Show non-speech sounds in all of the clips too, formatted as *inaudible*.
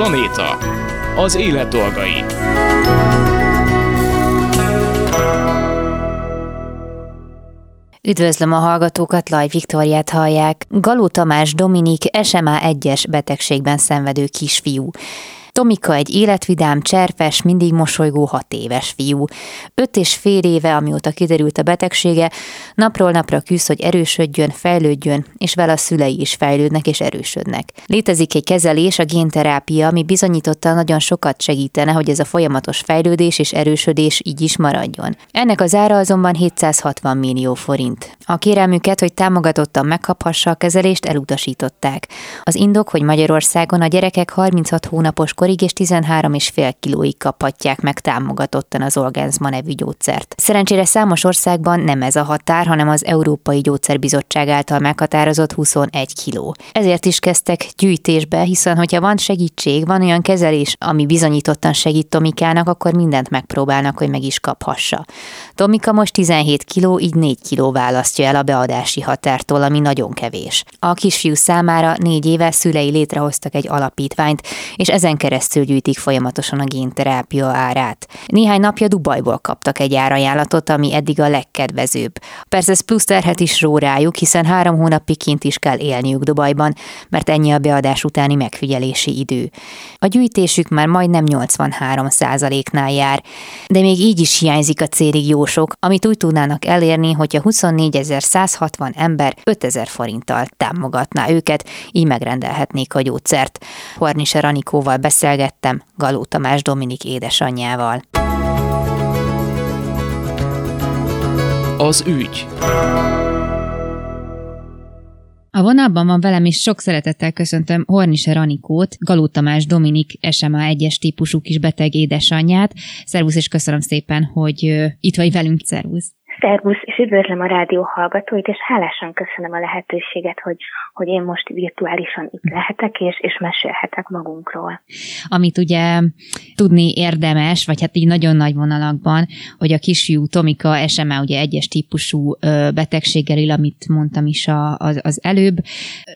Planéta. Az élet dolgai. Üdvözlöm a hallgatókat, Laj Viktoriát hallják. Galó Tamás Dominik SMA 1-es betegségben szenvedő kisfiú. Tomika egy életvidám, cserpes, mindig mosolygó hat éves fiú. Öt és fél éve, amióta kiderült a betegsége, napról napra küzd, hogy erősödjön, fejlődjön, és vele a szülei is fejlődnek és erősödnek. Létezik egy kezelés, a génterápia, ami bizonyította nagyon sokat segítene, hogy ez a folyamatos fejlődés és erősödés így is maradjon. Ennek az ára azonban 760 millió forint. A kérelmüket, hogy támogatottan megkaphassa a kezelést, elutasították. Az indok, hogy Magyarországon a gyerekek 36 hónapos korig és 13,5 kilóig kaphatják meg támogatottan az Olgenzma nevű gyógyszert. Szerencsére számos országban nem ez a határ, hanem az Európai Gyógyszerbizottság által meghatározott 21 kiló. Ezért is kezdtek gyűjtésbe, hiszen hogyha van segítség, van olyan kezelés, ami bizonyítottan segít Tomikának, akkor mindent megpróbálnak, hogy meg is kaphassa. Tomika most 17 kiló, így 4 kiló választja el a beadási határtól, ami nagyon kevés. A kisfiú számára négy éve szülei létrehoztak egy alapítványt, és ezen keresztül gyűjtik folyamatosan a génterápia árát. Néhány napja Dubajból kaptak egy árajánlatot, ami eddig a legkedvezőbb. Persze ez plusz terhet is ró hiszen három hónapig kint is kell élniük Dubajban, mert ennyi a beadás utáni megfigyelési idő. A gyűjtésük már majdnem 83 nál jár, de még így is hiányzik a célig jó sok, amit úgy tudnának elérni, hogyha 24.160 ember 5000 forinttal támogatná őket, így megrendelhetnék a gyógyszert. Hornise Ranikóval beszél beszélgettem Galó Tamás Dominik édesanyjával. Az ügy. A vonalban van velem, és sok szeretettel köszöntöm Hornise Ranikót, Galó Tamás Dominik SMA 1-es típusú kis beteg édesanyját. Szervusz, és köszönöm szépen, hogy itt vagy velünk, szervusz. Szervusz, és üdvözlöm a rádió hallgatóit, és hálásan köszönöm a lehetőséget, hogy, hogy én most virtuálisan itt lehetek, és, és mesélhetek magunkról. Amit ugye tudni érdemes, vagy hát így nagyon nagy vonalakban, hogy a kisfiú Tomika SMA ugye egyes típusú betegséggel él, amit mondtam is a, az, az előbb.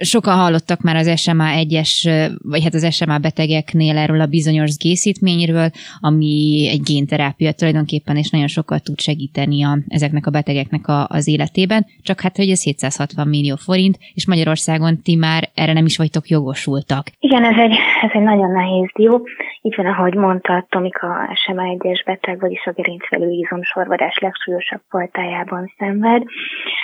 Sokan hallottak már az SMA egyes, vagy hát az SMA betegeknél erről a bizonyos gészítményről, ami egy génterápia tulajdonképpen, és nagyon sokat tud segíteni a, ezek ezeknek a betegeknek a, az életében, csak hát, hogy ez 760 millió forint, és Magyarországon ti már erre nem is vagytok jogosultak. Igen, ez egy, ez egy nagyon nehéz dió. Így van, ahogy mondta, Tomika SMA 1-es beteg, vagyis a gerincvelő izomsorvadás legsúlyosabb fajtájában szenved.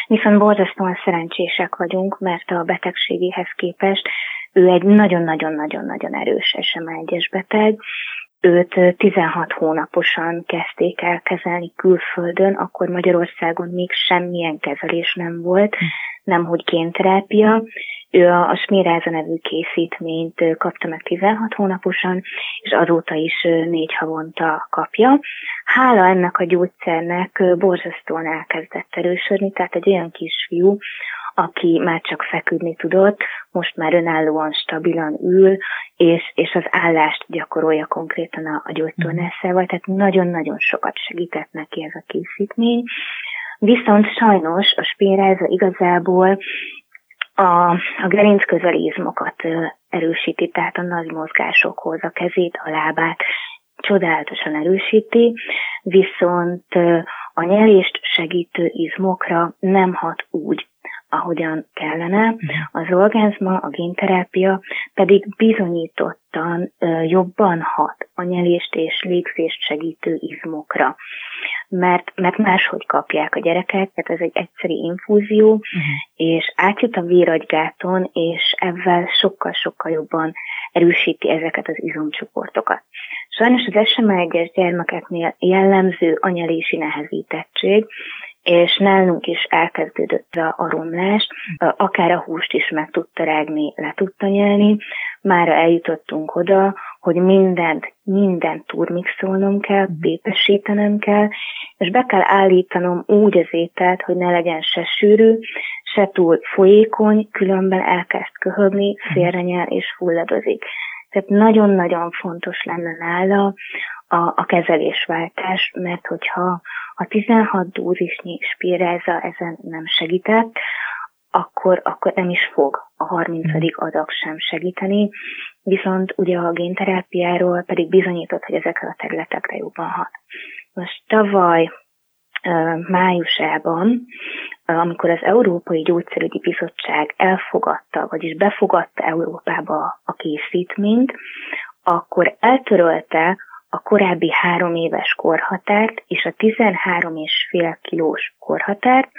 Viszont borzasztóan szerencsések vagyunk, mert a betegségéhez képest ő egy nagyon-nagyon-nagyon-nagyon erős SMA 1-es beteg, őt 16 hónaposan kezdték el kezelni külföldön, akkor Magyarországon még semmilyen kezelés nem volt, nem hogy génterápia. Ő a, a Smiráza nevű készítményt kapta meg 16 hónaposan, és azóta is négy havonta kapja. Hála ennek a gyógyszernek borzasztóan elkezdett erősödni, tehát egy olyan kisfiú, aki már csak feküdni tudott, most már önállóan stabilan ül, és, és az állást gyakorolja konkrétan a, a gyógytornászával, tehát nagyon-nagyon sokat segített neki ez a készítmény. Viszont sajnos a spéráza igazából a, a gerinc közelizmokat erősíti, tehát a nagy mozgásokhoz a kezét, a lábát csodálatosan erősíti, viszont a nyelést segítő izmokra nem hat úgy, ahogyan kellene. Az orgázma, a génterápia pedig bizonyítottan jobban hat a nyelést és légzést segítő izmokra. Mert, mert máshogy kapják a gyerekek, tehát ez egy egyszeri infúzió, uh-huh. és átjut a véragygáton, és ezzel sokkal-sokkal jobban erősíti ezeket az izomcsoportokat. Sajnos az SMA 1 gyermekeknél jellemző anyalési nehezítettség, és nálunk is elkezdődött a romlás, akár a húst is meg tudta rágni, le tudta nyelni, már eljutottunk oda, hogy mindent, mindent turmixolnom kell, pépesítenem kell, és be kell állítanom úgy az ételt, hogy ne legyen se sűrű, se túl folyékony, különben elkezd köhögni, félrenyel és fulladozik. Tehát nagyon-nagyon fontos lenne nála a, a kezelésváltás, mert hogyha a 16 dózisnyi spiráza ezen nem segített, akkor, akkor nem is fog a 30. adag sem segíteni, viszont ugye a génterápiáról pedig bizonyított, hogy ezekre a területekre jobban hat. Most tavaly májusában, amikor az Európai Gyógyszerügyi Bizottság elfogadta, vagyis befogadta Európába a készítményt, akkor eltörölte a korábbi három éves korhatárt és a 13,5 kilós korhatárt,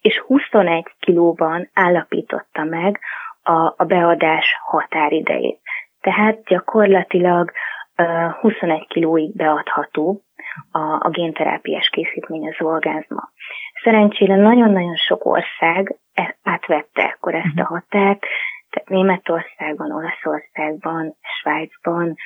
és 21 kilóban állapította meg a, a beadás határidejét. Tehát gyakorlatilag uh, 21 kilóig beadható a, a génterápiás készítmény az orgázma. Szerencsére nagyon-nagyon sok ország e, átvette akkor ezt a mhm. határt, tehát Németországban, Olaszországban, Svájcban,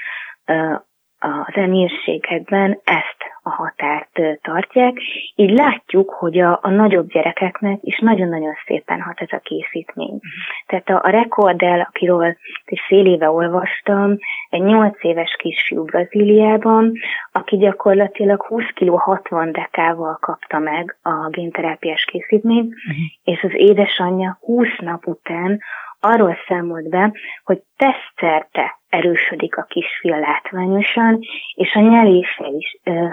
az emírségekben ezt a határt tartják. Így látjuk, hogy a, a nagyobb gyerekeknek is nagyon-nagyon szépen hat ez a készítmény. Tehát a, a rekordel, akiről egy fél éve olvastam, egy 8 éves kisfiú Brazíliában, aki gyakorlatilag 20 kg 60 dekával kapta meg a génterápiás készítményt, uh-huh. és az édesanyja 20 nap után arról számolt be, hogy teszterte erősödik a kisfia látványosan, és a nyelése is ö,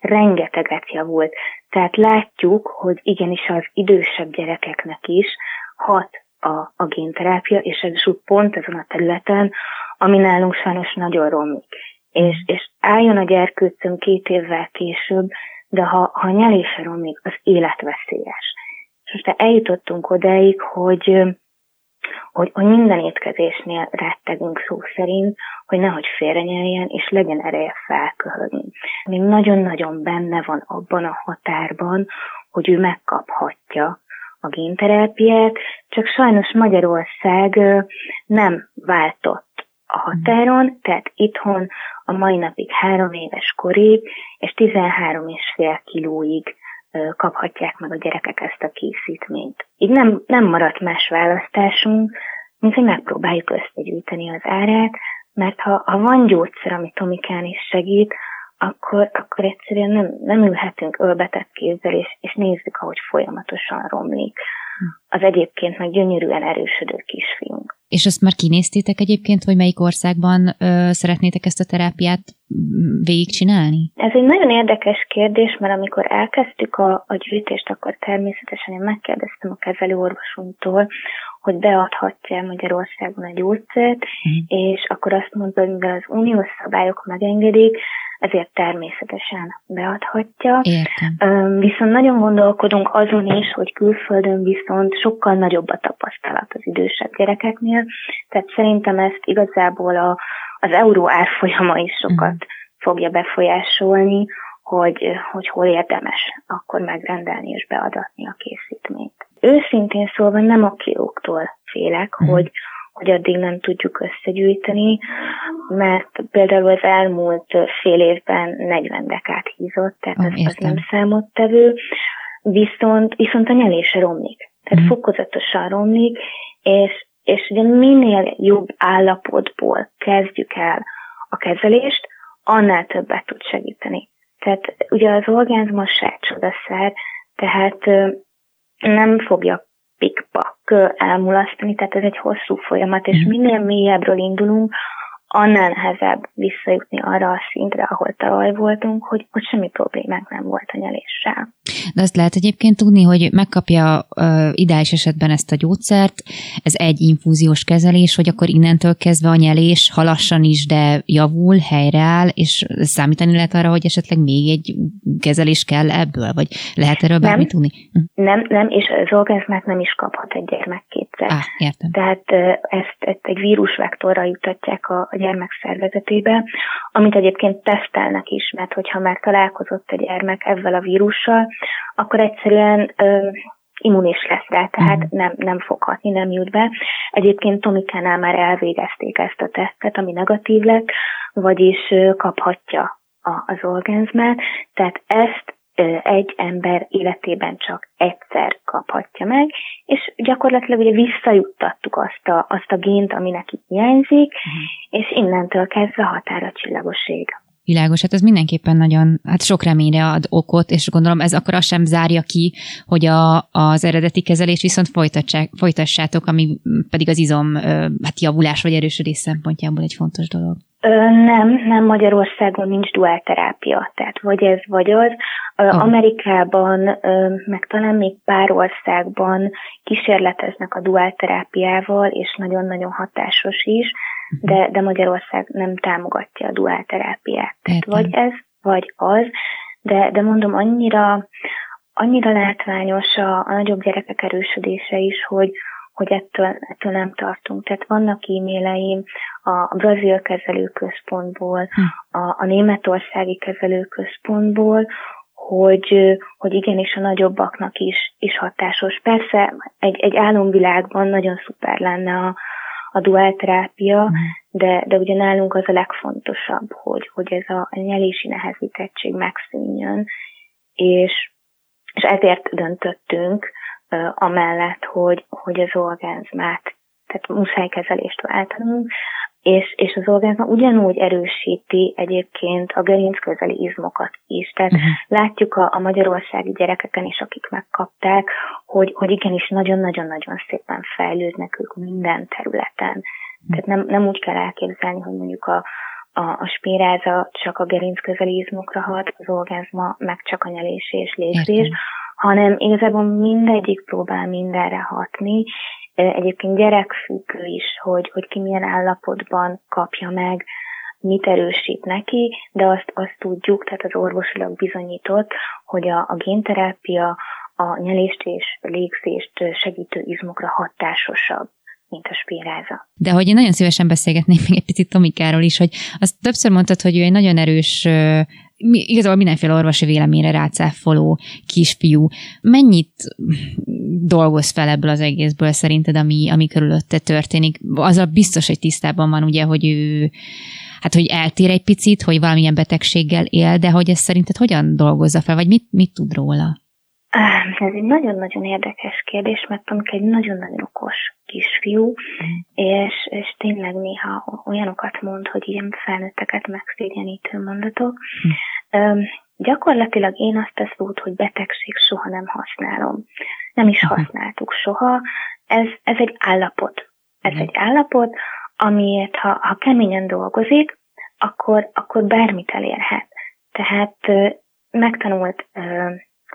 rengeteget javult. Tehát látjuk, hogy igenis az idősebb gyerekeknek is hat a, a génterápia, és ez is úgy pont ezen a területen, ami nálunk sajnos nagyon romlik. És, és álljon a gyerkőcön két évvel később, de ha, ha nyelése romlik, az életveszélyes. És most eljutottunk odáig, hogy hogy, hogy minden étkezésnél rettegünk szó szerint, hogy nehogy félrenyeljen, és legyen ereje felköhögni. Még nagyon-nagyon benne van abban a határban, hogy ő megkaphatja a génterápiát, csak sajnos Magyarország nem váltott a határon, tehát itthon a mai napig három éves korig és 13 és fél kilóig kaphatják meg a gyerekek ezt a készítményt. Így nem, nem maradt más választásunk, mint hogy megpróbáljuk összegyűjteni az árát, mert ha, ha van gyógyszer, ami Tomikán is segít, akkor, akkor egyszerűen nem, nem ülhetünk ölbetett kézzel, és, és nézzük, ahogy folyamatosan romlik az egyébként meg gyönyörűen erősödő kisfiunk. És ezt már kinéztétek egyébként, hogy melyik országban ö, szeretnétek ezt a terápiát végigcsinálni? Ez egy nagyon érdekes kérdés, mert amikor elkezdtük a, a gyűjtést, akkor természetesen én megkérdeztem a kezelőorvosunktól, hogy beadhatja Magyarországon a gyógyszert, mm. és akkor azt mondta, hogy mivel az uniós szabályok megengedik, ezért természetesen beadhatja. Értem. Viszont nagyon gondolkodunk azon is, hogy külföldön viszont sokkal nagyobb a tapasztalat az idősebb gyerekeknél, tehát szerintem ezt igazából a, az euró árfolyama is sokat uh-huh. fogja befolyásolni, hogy, hogy hol érdemes akkor megrendelni és beadatni a készítményt. Őszintén szólva nem a kilóktól félek, uh-huh. hogy hogy addig nem tudjuk összegyűjteni, mert például az elmúlt fél évben 40 dekát hízott, tehát oh, az, az nem számottevő, viszont, viszont a nyelése romlik. Tehát mm. fokozatosan romlik, és, és ugye minél jobb állapotból kezdjük el a kezelést, annál többet tud segíteni. Tehát ugye az orgánzma se csodaszer, tehát nem fogja pikpak elmulasztani, tehát ez egy hosszú folyamat, és mhm. minél mélyebbről indulunk, annál nehezebb visszajutni arra a szintre, ahol tavaly voltunk, hogy, hogy semmi problémák nem volt a nyeléssel. De azt lehet egyébként tudni, hogy megkapja uh, ideális esetben ezt a gyógyszert, ez egy infúziós kezelés, hogy akkor innentől kezdve a nyelés halassan is, de javul, helyreáll, és számítani lehet arra, hogy esetleg még egy kezelés kell ebből, vagy lehet erről nem, bármit tudni? Hm. Nem, nem, és az orgazmát nem is kaphat egy gyermek kétszer. Ah, értem. Tehát ezt, ezt egy vírusvektorra jutatják a, a gyermek szervezetébe, amit egyébként tesztelnek is, mert hogyha már találkozott a gyermek ezzel a vírussal, akkor egyszerűen ö, immunis lesz rá, tehát uh-huh. nem, nem foghatni, nem jut be. Egyébként Tomikánál már elvégezték ezt a tesztet, ami negatív lett, vagyis kaphatja a, az orgánzmát, tehát ezt egy ember életében csak egyszer kaphatja meg, és gyakorlatilag ugye visszajuttattuk azt a, azt a gént, ami neki hiányzik, uh-huh. és innentől kezdve határa csillagoség. Világos, hát ez mindenképpen nagyon, hát sok reményre ad okot, és gondolom ez akkor azt sem zárja ki, hogy a, az eredeti kezelés viszont folytassátok, ami pedig az izom hát javulás vagy erősödés szempontjából egy fontos dolog. Nem, nem Magyarországon nincs duálterápia, tehát vagy ez, vagy az. Oh. Amerikában, meg talán még pár országban kísérleteznek a duálterápiával, és nagyon-nagyon hatásos is, mhm. de, de Magyarország nem támogatja a duálterápiát. Tehát vagy ez, vagy az, de, de mondom, annyira, annyira látványos a, a nagyobb gyerekek erősödése is, hogy, hogy ettől, ettől nem tartunk. Tehát vannak e-maileim a brazil kezelőközpontból, hm. a, a németországi kezelőközpontból, hogy, hogy igenis a nagyobbaknak is, is hatásos. Persze egy, egy álomvilágban nagyon szuper lenne a, a duálterápia, hm. de, de ugye nálunk az a legfontosabb, hogy, hogy ez a nyelési nehezítettség megszűnjön, és, és ezért döntöttünk, amellett, hogy, hogy az orgánzmát, tehát muszáj kezelést váltanunk, és, és az orgánzma ugyanúgy erősíti egyébként a gerincközeli izmokat is. Tehát uh-huh. látjuk a, a magyarországi gyerekeken is, akik megkapták, hogy, hogy igenis nagyon-nagyon-nagyon szépen fejlődnek ők minden területen. Uh-huh. Tehát nem, nem úgy kell elképzelni, hogy mondjuk a, a, a spéráza csak a gerincközeli izmokra hat, az orgánzma meg csak a nyelés és légzés, hanem igazából mindegyik próbál mindenre hatni. Egyébként gyerekfüggő is, hogy, hogy ki milyen állapotban kapja meg, mit erősít neki, de azt, azt tudjuk, tehát az orvosilag bizonyított, hogy a, a génterápia a nyelést és légzést segítő izmokra hatásosabb mint a spíráza. De hogy én nagyon szívesen beszélgetnék még egy picit Tomikáról is, hogy azt többször mondtad, hogy ő egy nagyon erős igazából mindenféle orvosi véleményre rácáfoló kisfiú. Mennyit dolgoz fel ebből az egészből szerinted, ami, ami körülötte történik? Az a biztos, hogy tisztában van ugye, hogy ő hát hogy eltér egy picit, hogy valamilyen betegséggel él, de hogy ez szerinted hogyan dolgozza fel, vagy mit, mit tud róla? Ez egy nagyon-nagyon érdekes kérdés, mert Tomka egy nagyon-nagyon okos kisfiú, mm. és, és tényleg néha olyanokat mond, hogy ilyen felnőtteket megszégyenítő mondatok. Mm. Gyakorlatilag én azt a szót, hogy betegség soha nem használom. Nem is használtuk soha. Ez, ez egy állapot. Ez mm. egy állapot, amiért ha, ha keményen dolgozik, akkor, akkor bármit elérhet. Tehát megtanult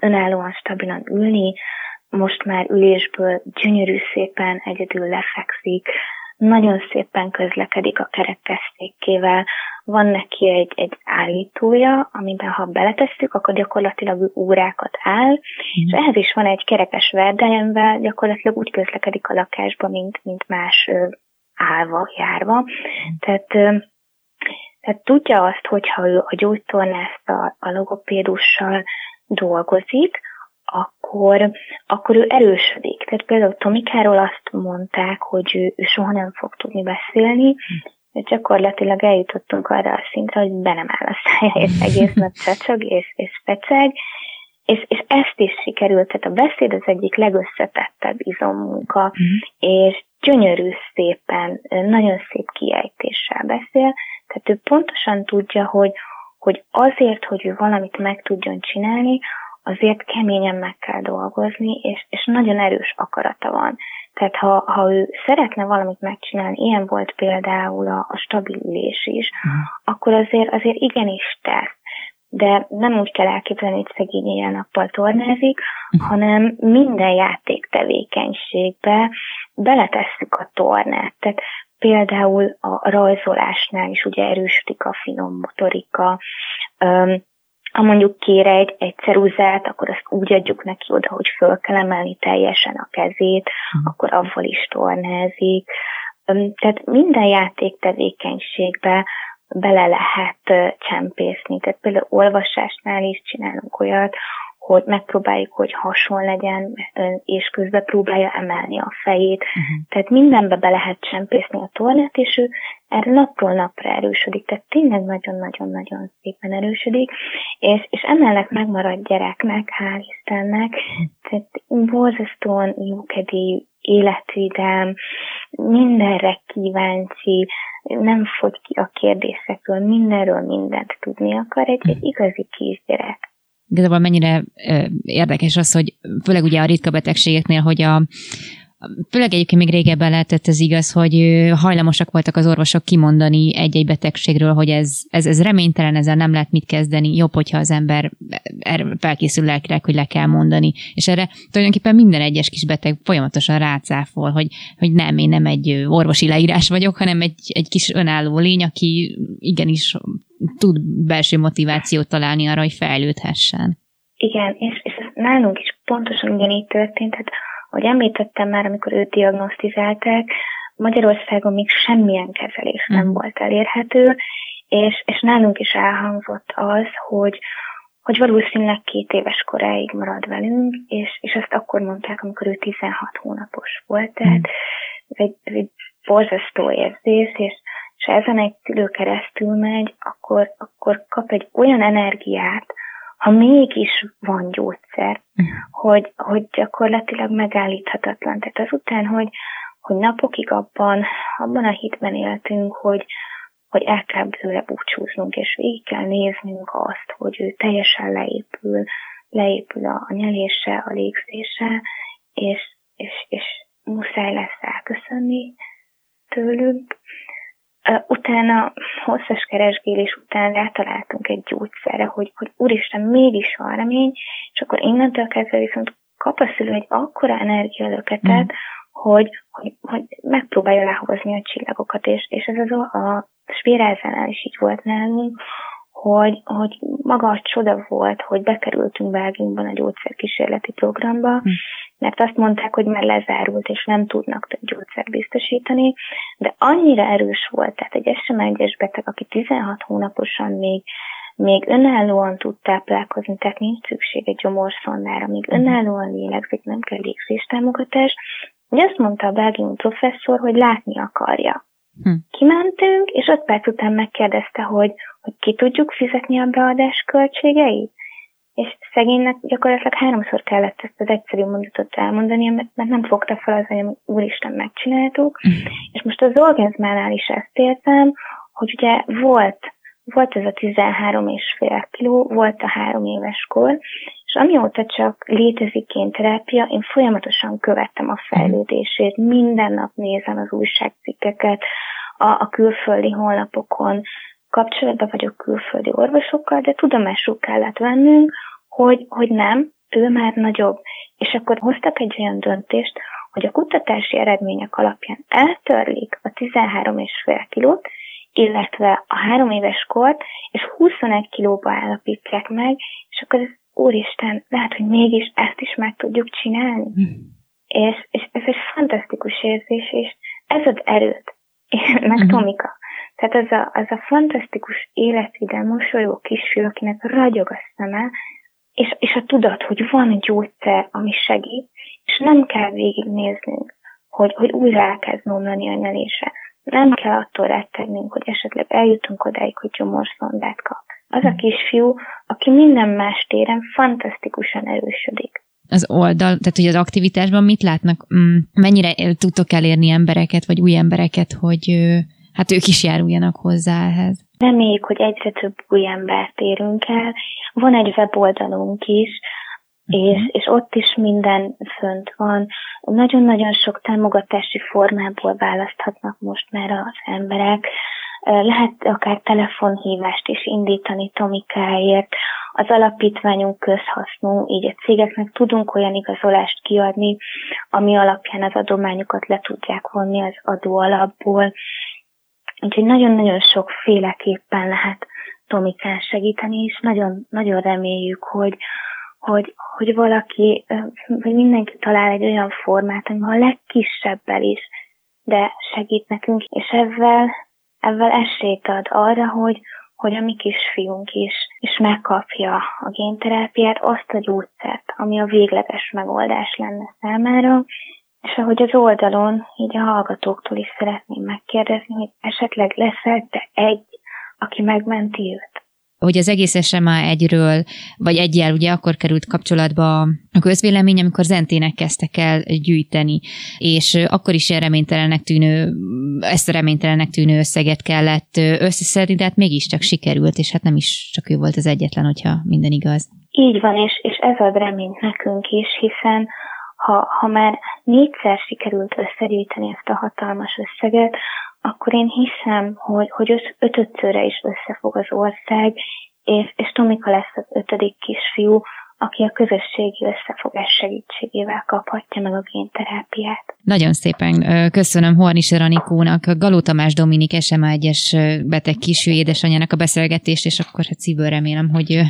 önállóan, stabilan ülni, most már ülésből gyönyörű szépen egyedül lefekszik, nagyon szépen közlekedik a kerekesszékkével, van neki egy, egy állítója, amiben ha beletesszük, akkor gyakorlatilag órákat áll, mm. és ehhez is van egy kerekes verdája, amivel gyakorlatilag úgy közlekedik a lakásba, mint, mint más állva, járva. Mm. Tehát, tehát tudja azt, hogyha ő a gyógytornásztal, a logopédussal dolgozik, akkor, akkor ő erősödik. Tehát például Tomikáról azt mondták, hogy ő, ő soha nem fog tudni beszélni, de gyakorlatilag eljutottunk arra a szintre, hogy be nem áll a szája, és egész nap csacsog, és, és feceg, és, és ezt is sikerült, tehát a beszéd az egyik legösszetettebb izommunka, mm. és gyönyörű szépen, nagyon szép kiejtéssel beszél, tehát ő pontosan tudja, hogy, hogy azért, hogy ő valamit meg tudjon csinálni, azért keményen meg kell dolgozni, és, és nagyon erős akarata van. Tehát ha, ha ő szeretne valamit megcsinálni, ilyen volt például a, a stabilülés is, uh-huh. akkor azért, azért igenis tesz. De nem úgy kell elképzelni, hogy szegény ilyen nappal tornázik, uh-huh. hanem minden játék tevékenységbe beletesszük a tornát. Tehát például a rajzolásnál is ugye erősödik a finom motorika, ha mondjuk kér egy, egy ceruzát, akkor azt úgy adjuk neki oda, hogy föl kell emelni teljesen a kezét, uh-huh. akkor avval is tornázik. Tehát minden játék tevékenységbe bele lehet csempészni. Tehát például olvasásnál is csinálunk olyat, hogy megpróbáljuk, hogy hason legyen, és közben próbálja emelni a fejét. Uh-huh. Tehát mindenbe be lehet csempészni a tornát, és ő erre napról napra erősödik. Tehát tényleg nagyon-nagyon-nagyon szépen erősödik, és, és emellett megmarad gyereknek, hál' Istennek, tehát borzasztóan jókedélyű, életvidám, mindenre kíváncsi, nem fogy ki a kérdésekről, mindenről mindent tudni akar, egy, egy igazi kisgyerek. Igazából mennyire érdekes az, hogy főleg ugye a ritka betegségeknél, hogy a, Főleg egyébként még régebben lehetett ez igaz, hogy hajlamosak voltak az orvosok kimondani egy-egy betegségről, hogy ez, ez, ez reménytelen, ezzel nem lehet mit kezdeni, jobb, hogyha az ember felkészül lelkileg, hogy le kell mondani. És erre tulajdonképpen minden egyes kis beteg folyamatosan rácáfol, hogy, hogy nem, én nem egy orvosi leírás vagyok, hanem egy, egy kis önálló lény, aki igenis tud belső motivációt találni arra, hogy fejlődhessen. Igen, és, és nálunk is pontosan ugyanígy történt. Hát ahogy említettem már, amikor őt diagnosztizálták, Magyarországon még semmilyen kezelés nem mm. volt elérhető, és, és nálunk is elhangzott az, hogy, hogy valószínűleg két éves koráig marad velünk, és, és ezt akkor mondták, amikor ő 16 hónapos volt, tehát mm. ez egy, ez egy borzasztó érzés, és, és ezen egy szülő keresztül megy, akkor, akkor kap egy olyan energiát, ha mégis van gyógyszer, uh hogy, hogy gyakorlatilag megállíthatatlan. Tehát azután, hogy, hogy napokig abban, abban a hitben éltünk, hogy, hogy el kell bőle búcsúznunk, és végig kell néznünk azt, hogy ő teljesen leépül, leépül a, a nyelése, a légzése, és, és, és muszáj lesz elköszönni tőlük, Utána hosszas keresgélés után rátaláltunk egy gyógyszerre, hogy, hogy úristen, mégis van remény, és akkor innentől kezdve viszont kap a szülő egy akkora energialöketet, mm. hogy, hogy, hogy megpróbálja lehozni a csillagokat, és, és ez az a, a spirázánál is így volt nálunk, hogy, hogy maga a csoda volt, hogy bekerültünk Belgiumban a gyógyszerkísérleti programba, hm. mert azt mondták, hogy már lezárult, és nem tudnak több gyógyszert biztosítani, de annyira erős volt, tehát egy SMA1-es beteg, aki 16 hónaposan még még önállóan tud táplálkozni, tehát nincs szükség egy gyomorszondára, még hm. önállóan lélegzik, nem kell légzéstámogatás. Ugye azt mondta a belgium professzor, hogy látni akarja. Hm. Kimentünk, és öt perc után megkérdezte, hogy, hogy ki tudjuk fizetni a beadás költségeit. És szegénynek gyakorlatilag háromszor kellett ezt az egyszerű mondatot elmondani, mert nem fogta fel az, hogy úristen megcsináltuk. Hm. És most az organizmánál is ezt értem, hogy ugye volt, volt ez a 13 és fél kiló, volt a három éves kor, és amióta csak létezik terápia, én folyamatosan követtem a fejlődését, minden nap nézem az újságcikkeket a, a külföldi honlapokon, kapcsolatban vagyok külföldi orvosokkal, de tudomásuk kellett vennünk, hogy, hogy nem, ő már nagyobb. És akkor hoztak egy olyan döntést, hogy a kutatási eredmények alapján eltörlik a 13,5 kilót, illetve a három éves kort, és 21 kilóba állapítják meg, és akkor ez úristen, lehet, hogy mégis ezt is meg tudjuk csinálni. Mm. És, és ez egy fantasztikus érzés, és ez ad erőt. *laughs* meg mm. Tomika. Tehát az a, az a fantasztikus életvidám, mosolyó kisfiú, akinek ragyog a szeme, és, és a tudat, hogy van gyógyszer, ami segít, és nem kell végignéznünk, hogy, hogy újra elkezd nomlani a nyelése. Nem kell attól rettegnünk, hogy esetleg eljutunk odáig, hogy gyomorszondát kap az a kisfiú, aki minden más téren fantasztikusan erősödik. Az oldal, tehát hogy az aktivitásban mit látnak, mm, mennyire tudtok elérni embereket, vagy új embereket, hogy hát ők is járuljanak hozzá ehhez? Reméljük, hogy egyre több új embert érünk el. Van egy weboldalunk is. És, és ott is minden fönt van. Nagyon-nagyon sok támogatási formából választhatnak most már az emberek. Lehet akár telefonhívást is indítani Tomikáért. Az alapítványunk közhasznú, így a cégeknek tudunk olyan igazolást kiadni, ami alapján az adományokat le tudják vonni az adóalapból. Úgyhogy nagyon-nagyon sokféleképpen lehet Tomikán segíteni, és nagyon, nagyon reméljük, hogy, hogy, hogy valaki, vagy mindenki talál egy olyan formát, ami a legkisebbel is, de segít nekünk, és ezzel ezzel esélyt ad arra, hogy, hogy a mi kisfiunk is, is megkapja a génterápiát, azt a gyógyszert, ami a végleges megoldás lenne számára, és ahogy az oldalon, így a hallgatóktól is szeretném megkérdezni, hogy esetleg lesz te egy, aki megmenti őt hogy az egész SMA egyről, vagy egyel ugye akkor került kapcsolatba a közvélemény, amikor zentének kezdtek el gyűjteni, és akkor is ilyen reménytelenek tűnő ezt a reménytelenek tűnő összeget kellett összeszedni, de hát mégiscsak sikerült, és hát nem is csak ő volt az egyetlen, hogyha minden igaz. Így van, és, és ez ad reményt nekünk is, hiszen ha, ha már négyszer sikerült összegyűjteni ezt a hatalmas összeget, akkor én hiszem, hogy, hogy ötötszörre is összefog az ország, és, és Tomika lesz az ötödik kisfiú, aki a közösségi összefogás segítségével kaphatja meg a génterápiát. Nagyon szépen köszönöm Hornis Ranikónak, Galó Tamás Dominik SMA 1-es beteg kisű édesanyjának a beszélgetést, és akkor hát szívből remélem, hogy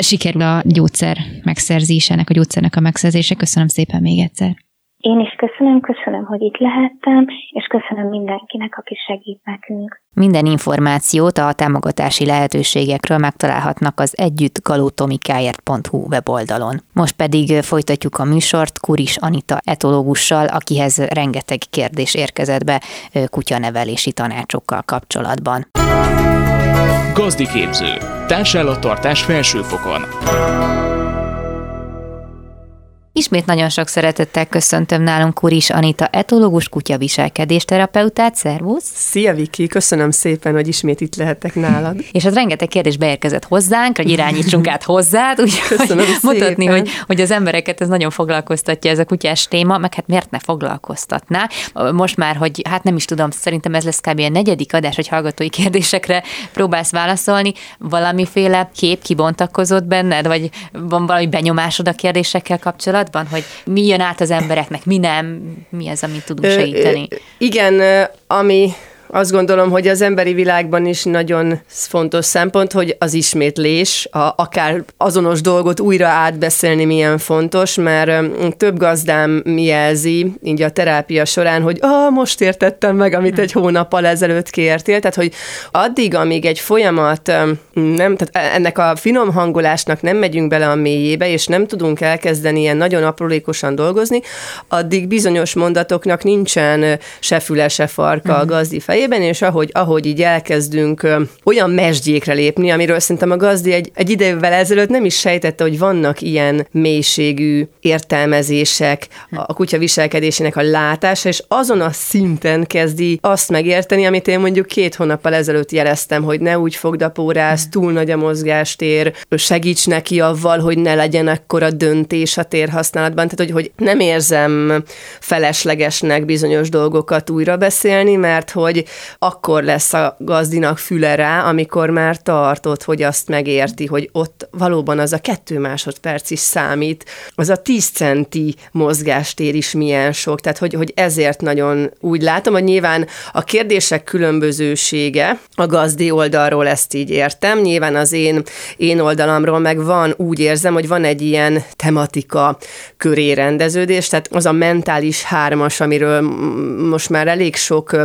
sikerül a gyógyszer megszerzésének, a gyógyszernek a megszerzése. Köszönöm szépen még egyszer. Én is köszönöm, köszönöm, hogy itt lehettem, és köszönöm mindenkinek, aki segít nekünk. Minden információt a támogatási lehetőségekről megtalálhatnak az együttgalótomikáért.hu weboldalon. Most pedig folytatjuk a műsort Kuris Anita etológussal, akihez rengeteg kérdés érkezett be kutyanevelési tanácsokkal kapcsolatban. Gazdi képző. Társállattartás felsőfokon. Ismét nagyon sok szeretettel köszöntöm nálunk Kuris Anita, etológus kutyaviselkedés terapeutát. Szervusz! Szia Viki, köszönöm szépen, hogy ismét itt lehetek nálad. *laughs* És az rengeteg kérdés beérkezett hozzánk, hogy irányítsunk át hozzád, úgyhogy *laughs* mutatni, hogy, hogy az embereket ez nagyon foglalkoztatja ez a kutyás téma, meg hát miért ne foglalkoztatná. Most már, hogy hát nem is tudom, szerintem ez lesz kb. a negyedik adás, hogy hallgatói kérdésekre próbálsz válaszolni. Valamiféle kép kibontakozott benned, vagy van valami benyomásod a kérdésekkel kapcsolatban? Kapcsolatban, hogy mi jön át az embereknek, mi nem, mi az, amit tudunk segíteni? Ö, igen, ami azt gondolom, hogy az emberi világban is nagyon fontos szempont, hogy az ismétlés, a, akár azonos dolgot újra átbeszélni milyen fontos, mert több gazdám jelzi, így a terápia során, hogy ah, most értettem meg, amit egy hónappal ezelőtt kértél, tehát hogy addig, amíg egy folyamat nem, tehát e, ennek a finom hangolásnak nem megyünk bele a mélyébe, és nem tudunk elkezdeni ilyen nagyon aprólékosan dolgozni, addig bizonyos mondatoknak nincsen se füle, se farka a gazdi fejében, fejében, és ahogy, ahogy így elkezdünk olyan mesdjékre lépni, amiről szerintem a gazdi egy, egy idővel ezelőtt nem is sejtette, hogy vannak ilyen mélységű értelmezések a kutya viselkedésének a látása, és azon a szinten kezdi azt megérteni, amit én mondjuk két hónappal ezelőtt jeleztem, hogy ne úgy fogd a pórász, túl nagy a mozgástér, segíts neki avval, hogy ne legyen akkora döntés a térhasználatban, tehát hogy, hogy nem érzem feleslegesnek bizonyos dolgokat újra beszélni, mert hogy akkor lesz a gazdinak füle rá, amikor már tartott, hogy azt megérti, hogy ott valóban az a kettő másodperc is számít, az a tíz centi mozgástér is milyen sok, tehát hogy, hogy ezért nagyon úgy látom, hogy nyilván a kérdések különbözősége a gazdi oldalról ezt így értem, nyilván az én, én oldalamról meg van, úgy érzem, hogy van egy ilyen tematika köré rendeződés, tehát az a mentális hármas, amiről most már elég sok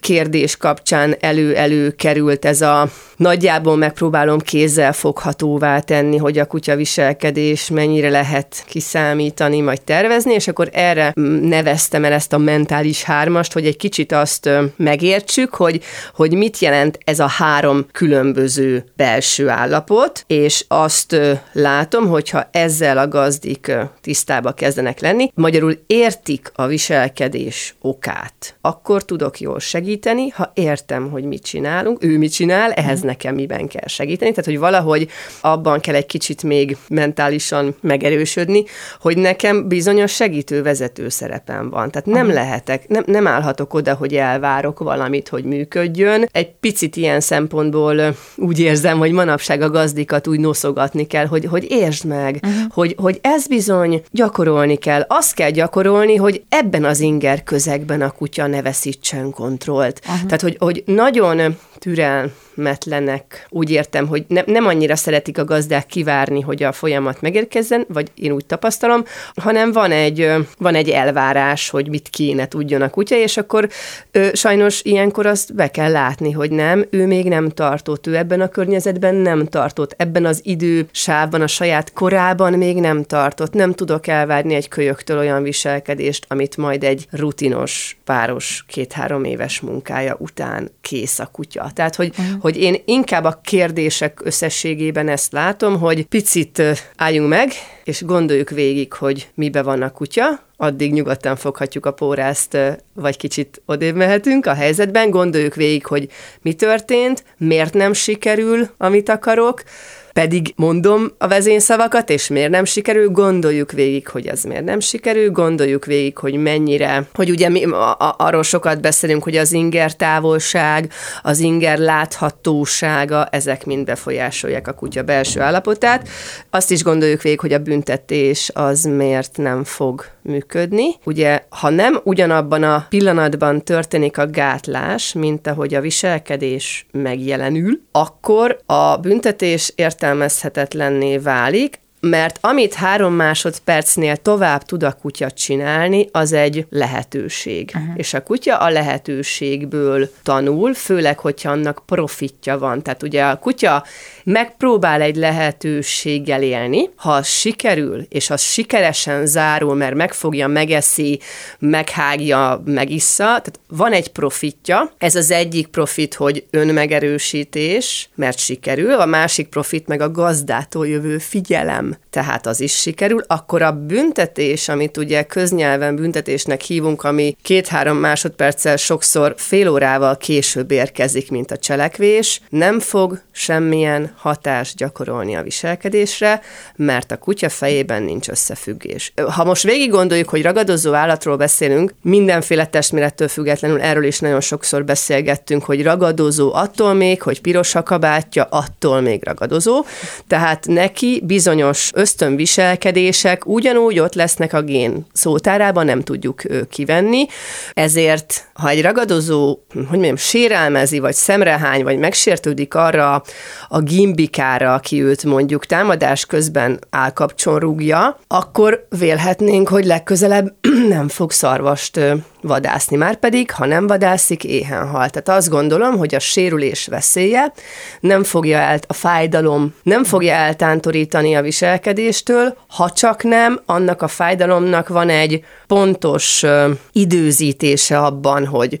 kérdés kérdés kapcsán elő-elő került ez a nagyjából megpróbálom kézzel foghatóvá tenni, hogy a kutya viselkedés mennyire lehet kiszámítani, majd tervezni, és akkor erre neveztem el ezt a mentális hármast, hogy egy kicsit azt megértsük, hogy, hogy mit jelent ez a három különböző belső állapot, és azt látom, hogyha ezzel a gazdik tisztába kezdenek lenni, magyarul értik a viselkedés okát, akkor tudok jól segíteni, ha értem, hogy mit csinálunk, ő mit csinál, ehhez mhm. nekem miben kell segíteni. Tehát, hogy valahogy abban kell egy kicsit még mentálisan megerősödni, hogy nekem bizonyos segítő vezető szerepem van. Tehát nem Aha. lehetek, nem, nem állhatok oda, hogy elvárok valamit, hogy működjön. Egy picit ilyen szempontból úgy érzem, hogy manapság a gazdikat úgy noszogatni kell, hogy, hogy értsd meg, uh-huh. hogy, hogy ez bizony gyakorolni kell. Azt kell gyakorolni, hogy ebben az inger közegben a kutya ne veszítsen kontrollt. Uh-huh. Tehát, hogy, hogy nagyon türelmetlenek. Úgy értem, hogy ne, nem annyira szeretik a gazdák kivárni, hogy a folyamat megérkezzen, vagy én úgy tapasztalom, hanem van egy, van egy elvárás, hogy mit kéne tudjon a kutya, és akkor ö, sajnos ilyenkor azt be kell látni, hogy nem, ő még nem tartott, ő ebben a környezetben nem tartott, ebben az idősávban, a saját korában még nem tartott. Nem tudok elvárni egy kölyöktől olyan viselkedést, amit majd egy rutinos páros két-három éves munkája után kész a kutya. Tehát, hogy, uh-huh. hogy én inkább a kérdések összességében ezt látom, hogy picit álljunk meg, és gondoljuk végig, hogy mibe van a kutya, addig nyugodtan foghatjuk a pórázt, vagy kicsit odébb mehetünk a helyzetben, gondoljuk végig, hogy mi történt, miért nem sikerül, amit akarok, pedig mondom a vezényszavakat, és miért nem sikerül, gondoljuk végig, hogy ez miért nem sikerül, gondoljuk végig, hogy mennyire, hogy ugye mi a, a, arról sokat beszélünk, hogy az inger távolság, az inger láthatósága, ezek mind befolyásolják a kutya belső állapotát. Azt is gondoljuk végig, hogy a büntetés az miért nem fog működni. Ugye, ha nem ugyanabban a pillanatban történik a gátlás, mint ahogy a viselkedés megjelenül, akkor a büntetés értelmezhetetlenné válik, mert amit három másodpercnél tovább tud a kutya csinálni, az egy lehetőség. Uh-huh. És a kutya a lehetőségből tanul, főleg, hogyha annak profitja van. Tehát ugye a kutya megpróbál egy lehetőséggel élni, ha az sikerül, és az sikeresen zárul, mert megfogja, megeszi, meghágja, megissza, tehát van egy profitja, ez az egyik profit, hogy önmegerősítés, mert sikerül, a másik profit meg a gazdától jövő figyelem, tehát az is sikerül, akkor a büntetés, amit ugye köznyelven büntetésnek hívunk, ami két-három másodperccel sokszor fél órával később érkezik, mint a cselekvés, nem fog semmilyen hatást gyakorolni a viselkedésre, mert a kutya fejében nincs összefüggés. Ha most végig gondoljuk, hogy ragadozó állatról beszélünk, mindenféle testmérettől függetlenül erről is nagyon sokszor beszélgettünk, hogy ragadozó attól még, hogy piros a kabátja, attól még ragadozó. Tehát neki bizonyos ösztönviselkedések ugyanúgy ott lesznek a gén szótárában, nem tudjuk kivenni. Ezért, ha egy ragadozó, hogy mondjam, sérelmezi, vagy szemrehány, vagy megsértődik arra a gimbikára, aki őt mondjuk támadás közben állkapcson rúgja, akkor vélhetnénk, hogy legközelebb *clears throat* nem fog szarvast vadászni. Már pedig, ha nem vadászik, éhen hal. Tehát azt gondolom, hogy a sérülés veszélye nem fogja el, a fájdalom nem fogja eltántorítani a viselkedéstől, ha csak nem, annak a fájdalomnak van egy pontos időzítése abban, hogy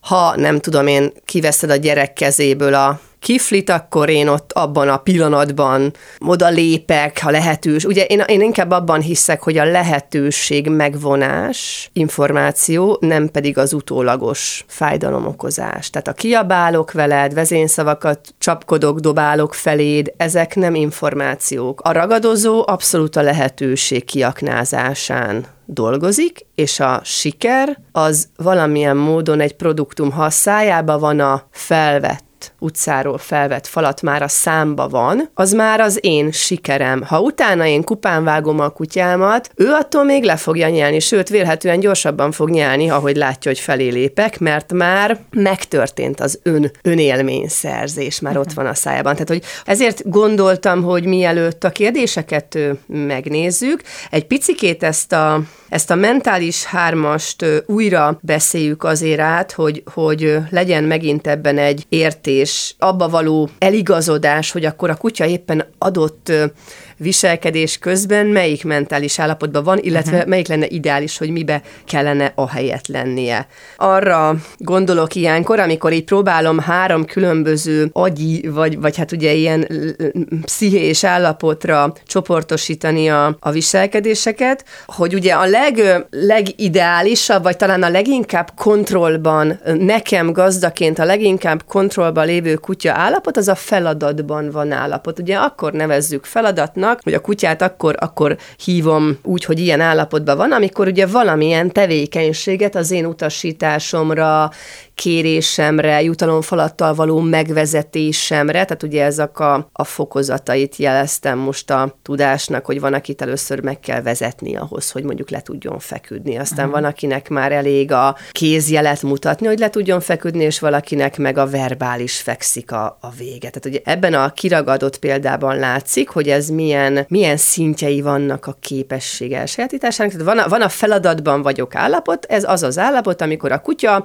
ha nem tudom én, kiveszed a gyerek kezéből a kiflit, akkor én ott abban a pillanatban oda lépek, ha lehetős. Ugye én, én inkább abban hiszek, hogy a lehetőség megvonás információ, nem pedig az utólagos fájdalomokozás. Tehát a kiabálok veled, vezényszavakat csapkodok, dobálok feléd, ezek nem információk. A ragadozó abszolút a lehetőség kiaknázásán dolgozik, és a siker az valamilyen módon egy produktum, ha a szájába van a felvett utcáról felvett falat már a számba van, az már az én sikerem. Ha utána én kupán vágom a kutyámat, ő attól még le fogja nyelni, sőt, vélhetően gyorsabban fog nyelni, ahogy látja, hogy felé lépek, mert már megtörtént az ön, önélményszerzés, már ott van a szájában. Tehát, hogy ezért gondoltam, hogy mielőtt a kérdéseket megnézzük, egy picikét ezt a ezt a mentális hármast újra beszéljük azért át, hogy, hogy legyen megint ebben egy értés, abba való eligazodás, hogy akkor a kutya éppen adott viselkedés közben melyik mentális állapotban van, illetve uh-huh. melyik lenne ideális, hogy mibe kellene a helyet lennie. Arra gondolok ilyenkor, amikor így próbálom három különböző agyi, vagy, vagy hát ugye ilyen pszichés állapotra csoportosítani a, a viselkedéseket, hogy ugye a leg, legideálisabb, vagy talán a leginkább kontrollban, nekem gazdaként a leginkább kontrollban lévő kutya állapot, az a feladatban van állapot. Ugye akkor nevezzük feladatnak, vannak, hogy a kutyát akkor, akkor hívom úgy, hogy ilyen állapotban van, amikor ugye valamilyen tevékenységet az én utasításomra kérésemre, jutalomfalattal való megvezetésemre, tehát ugye ezek a, a fokozatait jeleztem most a tudásnak, hogy van, akit először meg kell vezetni ahhoz, hogy mondjuk le tudjon feküdni. Aztán uh-huh. van, akinek már elég a kézjelet mutatni, hogy le tudjon feküdni, és valakinek meg a verbális fekszik a, a vége. Tehát ugye ebben a kiragadott példában látszik, hogy ez milyen, milyen szintjei vannak a képesség elsajátításának. Tehát van a, van a feladatban vagyok állapot, ez az az állapot, amikor a kutya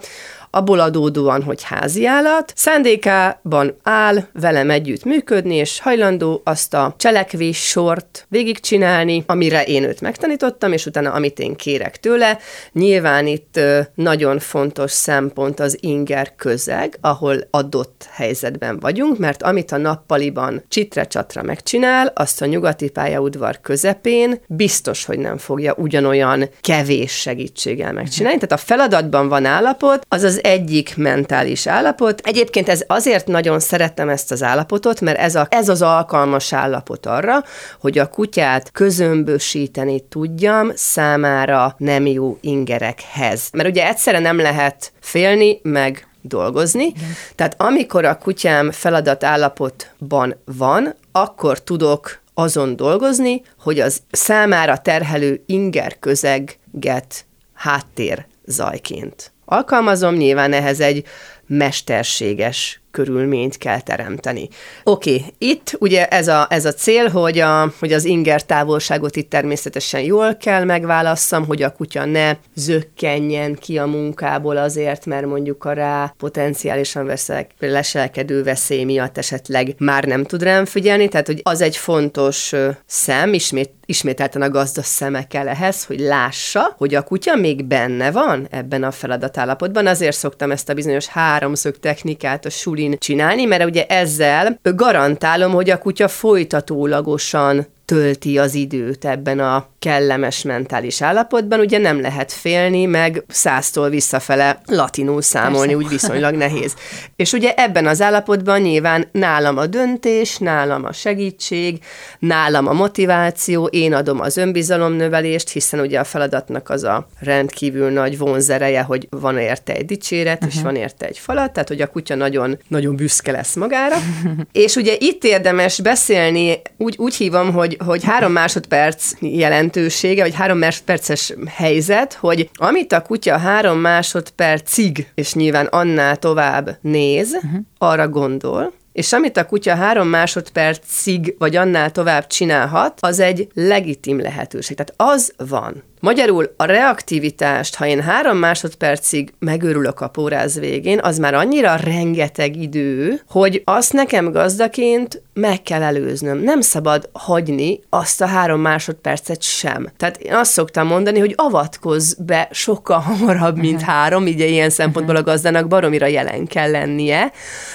abból adódóan, hogy házi állat, szándékában áll velem együtt működni, és hajlandó azt a cselekvés sort végigcsinálni, amire én őt megtanítottam, és utána amit én kérek tőle. Nyilván itt nagyon fontos szempont az inger közeg, ahol adott helyzetben vagyunk, mert amit a nappaliban csitre-csatra megcsinál, azt a nyugati pályaudvar közepén biztos, hogy nem fogja ugyanolyan kevés segítséggel megcsinálni. Tehát a feladatban van állapot, az az egyik mentális állapot. Egyébként ez azért nagyon szeretem ezt az állapotot, mert ez, a, ez az alkalmas állapot arra, hogy a kutyát közömbösíteni tudjam számára nem jó ingerekhez. Mert ugye egyszerre nem lehet félni, meg dolgozni. Igen. Tehát amikor a kutyám feladat állapotban van, akkor tudok azon dolgozni, hogy az számára terhelő inger közeget háttér zajként alkalmazom, nyilván ehhez egy mesterséges körülményt kell teremteni. Oké, okay, itt ugye ez a, ez a cél, hogy, a, hogy az inger távolságot itt természetesen jól kell megválasszam, hogy a kutya ne zökkenjen ki a munkából azért, mert mondjuk a rá potenciálisan veszek, leselkedő veszély miatt esetleg már nem tud rám figyelni, tehát hogy az egy fontos szem, ismét ismételten a gazda szeme kell ehhez, hogy lássa, hogy a kutya még benne van ebben a feladatállapotban. Azért szoktam ezt a bizonyos háromszög technikát a sulin csinálni, mert ugye ezzel garantálom, hogy a kutya folytatólagosan tölti az időt ebben a kellemes mentális állapotban, ugye nem lehet félni, meg száztól visszafele latinul számolni, Persze. úgy viszonylag nehéz. És ugye ebben az állapotban nyilván nálam a döntés, nálam a segítség, nálam a motiváció, én adom az önbizalomnövelést, hiszen ugye a feladatnak az a rendkívül nagy vonzereje, hogy van érte egy dicséret, uh-huh. és van érte egy falat, tehát hogy a kutya nagyon, nagyon büszke lesz magára. *laughs* és ugye itt érdemes beszélni, úgy, úgy hívom, hogy, hogy három másodperc jelent jelentősége, vagy három másodperces helyzet, hogy amit a kutya három másodpercig, és nyilván annál tovább néz, uh-huh. arra gondol, és amit a kutya három másodpercig, vagy annál tovább csinálhat, az egy legitim lehetőség. Tehát az van. Magyarul a reaktivitást, ha én három másodpercig megőrülök a póráz végén, az már annyira rengeteg idő, hogy azt nekem gazdaként meg kell előznöm. Nem szabad hagyni azt a három másodpercet sem. Tehát én azt szoktam mondani, hogy avatkozz be sokkal hamarabb, mint uh-huh. három, ugye ilyen szempontból a gazdának baromira jelen kell lennie,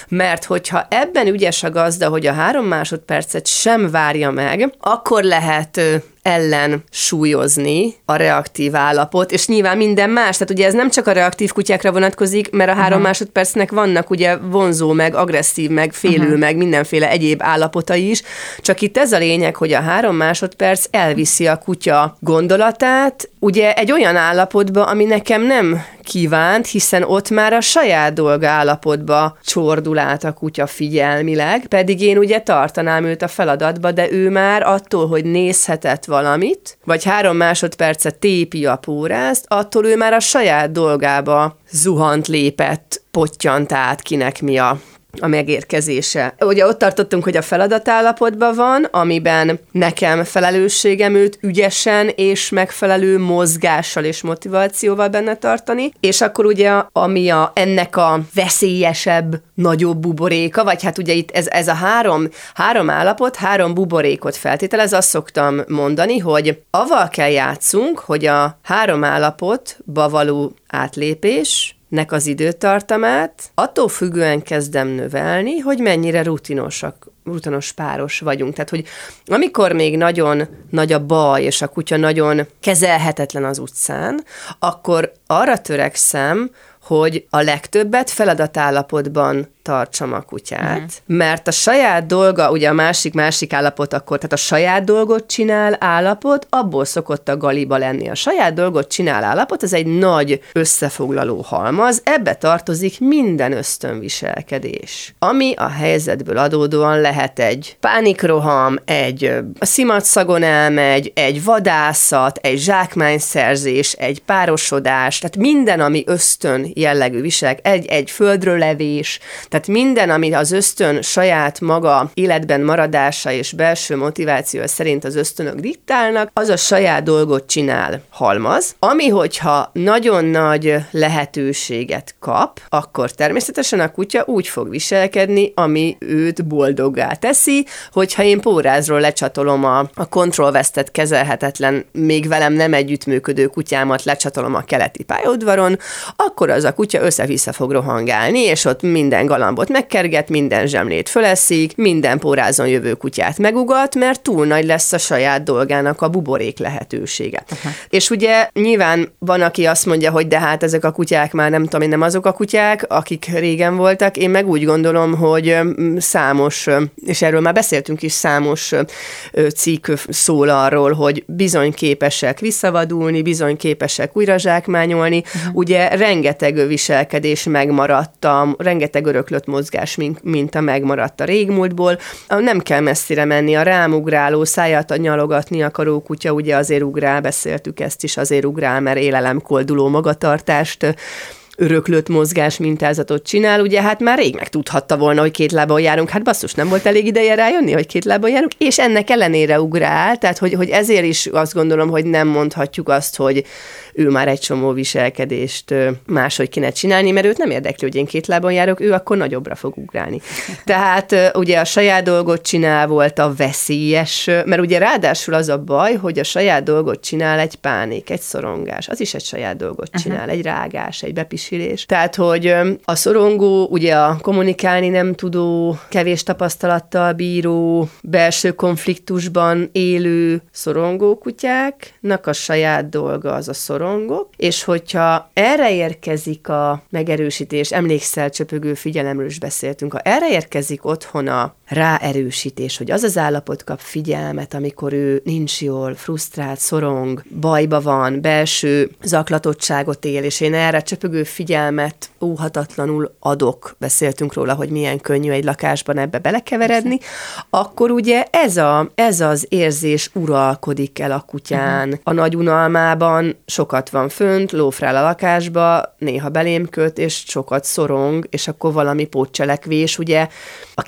mert hogyha ebben ügyes a gazda, hogy a három másodpercet sem várja meg, akkor lehet ellen súlyozni a reaktív állapot, és nyilván minden más, tehát ugye ez nem csak a reaktív kutyákra vonatkozik, mert a három uh-huh. másodpercnek vannak ugye vonzó, meg agresszív, meg félő, uh-huh. meg mindenféle egyéb állapota is, csak itt ez a lényeg, hogy a három másodperc elviszi a kutya gondolatát, ugye egy olyan állapotba, ami nekem nem kívánt, hiszen ott már a saját dolga állapotba csordul át a kutya figyelmileg, pedig én ugye tartanám őt a feladatba, de ő már attól, hogy nézhetett valamit, vagy három másodpercet tépi a pórázt, attól ő már a saját dolgába zuhant, lépett, pottyant át, kinek mi a a megérkezése. Ugye ott tartottunk, hogy a feladatállapotban van, amiben nekem felelősségem őt ügyesen és megfelelő mozgással és motivációval benne tartani, és akkor ugye ami a, ennek a veszélyesebb, nagyobb buboréka, vagy hát ugye itt ez, ez a három, három állapot, három buborékot feltételez, azt szoktam mondani, hogy aval kell játszunk, hogy a három állapotba való átlépés nek az időtartamát, attól függően kezdem növelni, hogy mennyire rutinosak rutinos páros vagyunk. Tehát, hogy amikor még nagyon nagy a baj, és a kutya nagyon kezelhetetlen az utcán, akkor arra törekszem, hogy a legtöbbet feladatállapotban tartsam a kutyát, uh-huh. mert a saját dolga, ugye a másik-másik állapot akkor, tehát a saját dolgot csinál állapot, abból szokott a galiba lenni. A saját dolgot csinál állapot, ez egy nagy összefoglaló halmaz, ebbe tartozik minden ösztönviselkedés, ami a helyzetből adódóan lehet egy pánikroham, egy szimatszagon elmegy, egy vadászat, egy zsákmányszerzés, egy párosodás, tehát minden, ami ösztön jellegű viselek, egy, egy földről levés, Tehát minden, ami az ösztön saját maga életben maradása és belső motiváció szerint az ösztönök diktálnak, az a saját dolgot csinál halmaz, ami hogyha nagyon nagy lehetőséget kap, akkor természetesen a kutya úgy fog viselkedni, ami őt boldoggá teszi, hogyha én pórázról lecsatolom a, a kontrollvesztet kezelhetetlen, még velem nem együttműködő kutyámat lecsatolom a keleti pályaudvaron, akkor az a kutya össze-vissza fog rohangálni, és ott minden galambot megkerget, minden zsemlét föleszik, minden pórázon jövő kutyát megugat, mert túl nagy lesz a saját dolgának a buborék lehetősége. Aha. És ugye nyilván van, aki azt mondja, hogy de hát ezek a kutyák már nem tudom én, nem azok a kutyák, akik régen voltak. Én meg úgy gondolom, hogy számos, és erről már beszéltünk is, számos cikk szól arról, hogy bizony képesek visszavadulni, bizony képesek újra zsákmányolni. Uh-huh. Ugye rengeteg viselkedés megmaradtam, rengeteg öröklött mozgás a megmaradt a régmúltból. Nem kell messzire menni, a rámugráló, száját nyalogatni akaró kutya, ugye azért ugrál, beszéltük ezt is, azért ugrál, mert élelemkolduló magatartást öröklött mozgás mintázatot csinál, ugye hát már rég megtudhatta volna, hogy két lábon járunk, hát basszus, nem volt elég ideje rájönni, hogy két lábon járunk, és ennek ellenére ugrál, tehát hogy, hogy ezért is azt gondolom, hogy nem mondhatjuk azt, hogy ő már egy csomó viselkedést máshogy kéne csinálni, mert őt nem érdekli, hogy én két lábon járok, ő akkor nagyobbra fog ugrálni. *laughs* Tehát ugye a saját dolgot csinál volt a veszélyes, mert ugye ráadásul az a baj, hogy a saját dolgot csinál egy pánik, egy szorongás, az is egy saját dolgot csinál, uh-huh. egy rágás, egy bepisilés. Tehát, hogy a szorongó, ugye a kommunikálni nem tudó, kevés tapasztalattal bíró, belső konfliktusban élő szorongó kutyáknak a saját dolga az a szorongok, és hogyha erre érkezik a megerősítés, emlékszel, csöpögő figyelemről is beszéltünk, ha erre érkezik otthon a ráerősítés, hogy az az állapot kap figyelmet, amikor ő nincs jól, frusztrált, szorong, bajba van, belső zaklatottságot él, és én erre csöpögő figyelmet óhatatlanul adok, beszéltünk róla, hogy milyen könnyű egy lakásban ebbe belekeveredni, akkor ugye ez, a, ez az érzés uralkodik el a kutyán. Uh-huh. A nagy unalmában sokat van fönt, lófrál a lakásba, néha belém köt, és sokat szorong, és akkor valami pótcselekvés, ugye a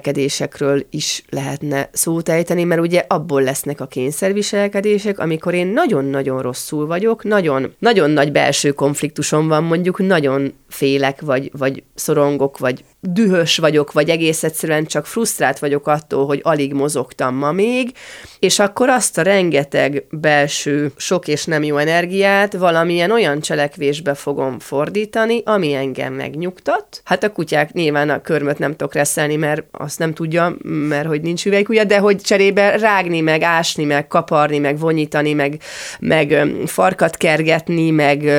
kényszerviselkedésekről is lehetne szót ejteni, mert ugye abból lesznek a kényszerviselkedések, amikor én nagyon-nagyon rosszul vagyok, nagyon, nagyon nagy belső konfliktusom van, mondjuk nagyon félek, vagy, vagy szorongok, vagy dühös vagyok, vagy egész egyszerűen csak frusztrált vagyok attól, hogy alig mozogtam ma még, és akkor azt a rengeteg belső sok és nem jó energiát valamilyen olyan cselekvésbe fogom fordítani, ami engem megnyugtat. Hát a kutyák nyilván a körmöt nem tudok reszelni, mert azt nem tudja, mert hogy nincs hüvelykúja, de hogy cserébe rágni, meg ásni, meg kaparni, meg vonyítani, meg, meg farkat kergetni, meg